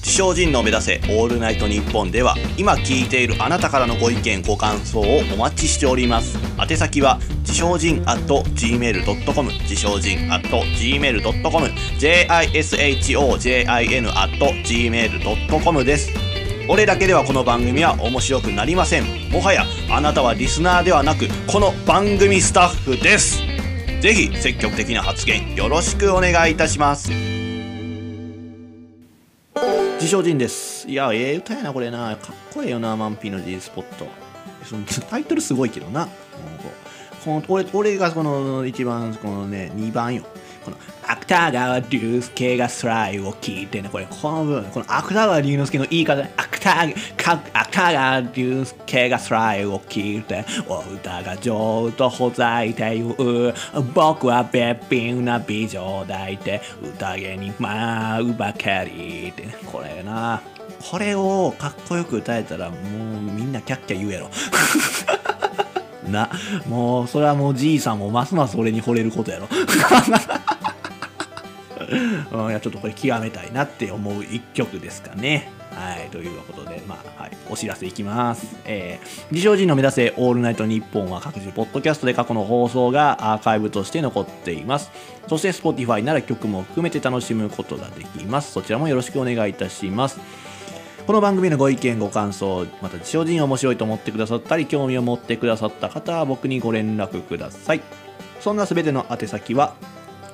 自称人の目指せオールナイトニッポンでは今聞いているあなたからのご意見ご感想をお待ちしております。宛先は自称人 at gmail.com 自称人 at gmail.com jishojin at gmail.com です。俺だけではこの番組は面白くなりません。もはやあなたはリスナーではなくこの番組スタッフです。ぜひ積極的な発言よろしくお願いいたします。自称人です。いやええ歌やなこれな。かっこええよなマンピーの G スポットそのタイトルすごいけどなこの俺俺がこの一番このね2番よ。この芥川龍介がスライを聞いてね、これ、この部分、この芥川龍之介の言い方。ね、芥川龍介がスライを聞いて、お歌が上とほざいて言う、僕はべっぴんな美女抱いて、宴に舞うばかりって、ね、これな、これをかっこよく歌えたら、もうみんなキャッキャ言うやろ。な、もう、それはもうじいさんもますます俺に惚れることやろ。うん、いやちょっとこれ極めたいなって思う一曲ですかね。はい、ということで、まあ、はい、お知らせいきます。えー、自称人の目指せオールナイトニッポンは各種ポッドキャストで過去の放送がアーカイブとして残っています。そして Spotify なら曲も含めて楽しむことができます。そちらもよろしくお願いいたします。この番組のご意見、ご感想、また自称人面白いと思ってくださったり、興味を持ってくださった方は僕にご連絡ください。そんなすべての宛先は、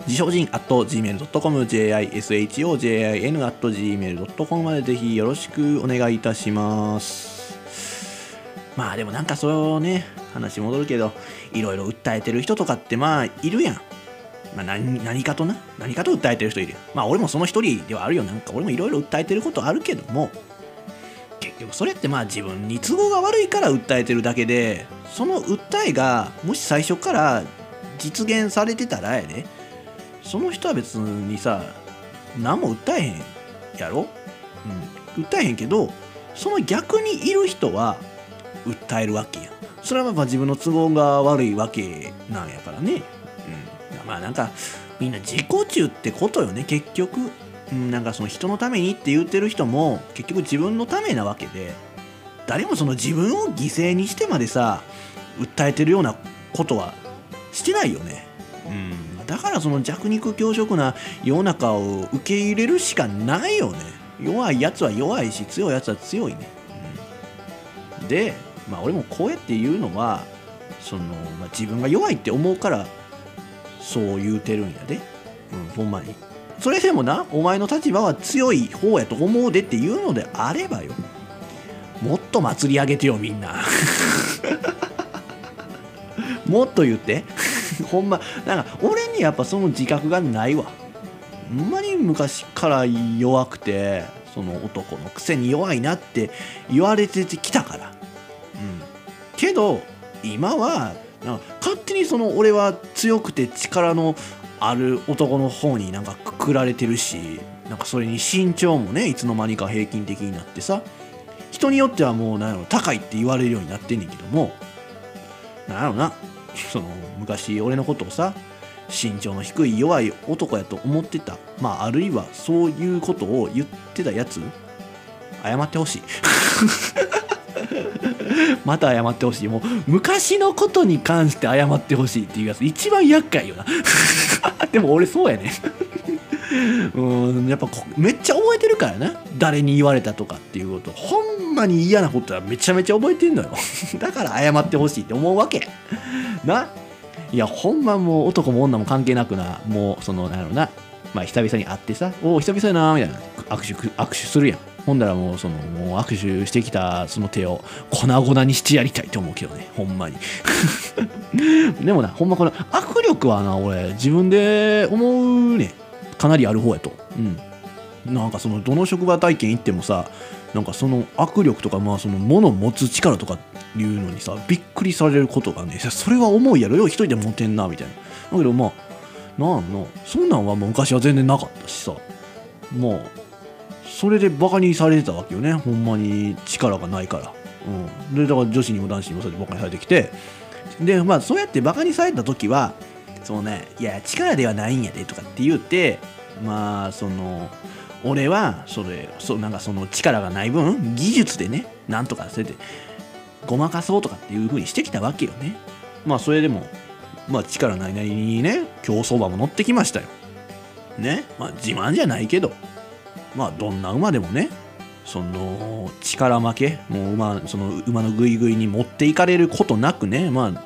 自称人 at gmail.com、jishojin at gmail.com までぜひよろしくお願いいたします。まあでもなんかそうね、話戻るけど、いろいろ訴えてる人とかってまあいるやん。まあ何何かとな、何かと訴えてる人いるまあ俺もその一人ではあるよ。なんか俺もいろいろ訴えてることあるけども、結局それってまあ自分に都合が悪いから訴えてるだけで、その訴えがもし最初から実現されてたらやで、その人は別にさ何も訴えへんやろ、うん、訴えへんけどその逆にいる人は訴えるわけやそれはまあ自分の都合が悪いわけなんやからね、うん、まあなんかみんな自己中ってことよね結局、なんかその人のためにって言ってる人も結局自分のためなわけで誰もその自分を犠牲にしてまでさ訴えてるようなことはしてないよね。うん。だからその弱肉強食な世の中を受け入れるしかないよね。弱いやつは弱いし強いやつは強いね、うん、でまあ俺もこうやって言うのはその、まあ、自分が弱いって思うからそう言うてるんやで、うん、ほんまにそれでもなお前の立場は強い方やと思うでっていうのであればよ。もっと祭り上げてよみんな。もっと言って。ほんま。なんか俺にやっぱその自覚がないわ。ほんまに昔から弱くてその男のくせに弱いなって言われてきたから、うん、けど今は勝手にその俺は強くて力のある男の方になんかくくられてるしなんかそれに身長もねいつの間にか平均的になってさ人によってはもうなんやろ高いって言われるようになってんねんけどもなんやろなその昔俺のことをさ身長の低い弱い男やと思ってたまああるいはそういうことを言ってたやつ謝ってほしい。また謝ってほしい。もう昔のことに関して謝ってほしいっていうやつ一番厄介よな。でも俺そうやね。うんやっぱめっちゃ覚えてるからな。誰に言われたとかっていうこと。ほんまに嫌なことはめちゃめちゃ覚えてんのよ。だから謝ってほしいって思うわけ。な。いやほんまもう男も女も関係なくな。もうそのなんやろな。まあ久々に会ってさおお久々やなみたいな。握手握手するやん。ほんだらもうそのもう握手してきたその手を粉々にしてやりたいと思うけどねほんまに。でもなほんまこの握力はな俺自分で思うね。かなりある方やと。うん。なんかそのどの職場体験行ってもさなんかその握力とかまあその物を持つ力とかいうのにさびっくりされることがねそれは重いやろ。よ一人で持てんなみたいな。だけどまあなんのそんなんはもう昔は全然なかったしさ。もうそれでバカにされてたわけよね。ほんまに力がないから、うん、でだから女子にも男子にもそうやってバカにされてきて。でまあそうやってバカにされた時はそうねいや力ではないんやでとかって言ってまあその俺はそれそなんかその力がない分技術でねなんとかそれでごまかそうとかっていう風にしてきたわけよね。まあそれでもまあ力ないなりにね競走馬も乗ってきましたよ。ね。まあ自慢じゃないけど。まあどんな馬でもねその力負けもう馬その馬のグイグイに持っていかれることなくねまあ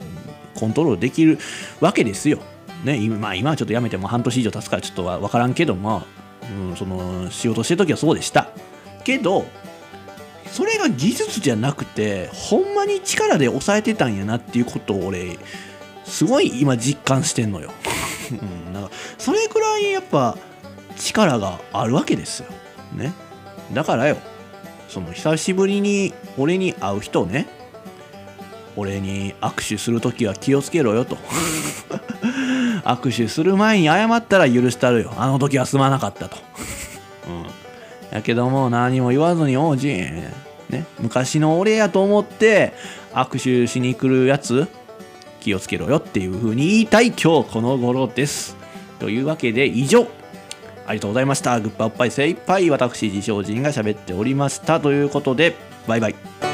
コントロールできるわけですよ。ね、今、今はちょっとやめても半年以上経つからちょっとわからんけどまあ、うん、その仕事してる時はそうでしたけどそれが技術じゃなくてほんまに力で抑えてたんやなっていうことを俺すごい今実感してんのよ、うん、なんかそれくらいやっぱ力があるわけですよ。ね。だからよその久しぶりに俺に会う人ね俺に握手するときは気をつけろよと。握手する前に謝ったら許したるよ。あの時はすまなかったと。うん。やけども何も言わずに王子ね。昔の俺やと思って握手しに来るやつ気をつけろよっていう風に言いたい今日この頃です。というわけで以上。ありがとうございました。グッパおっぱい精一杯私自称人が喋っておりました。ということでバイバイ。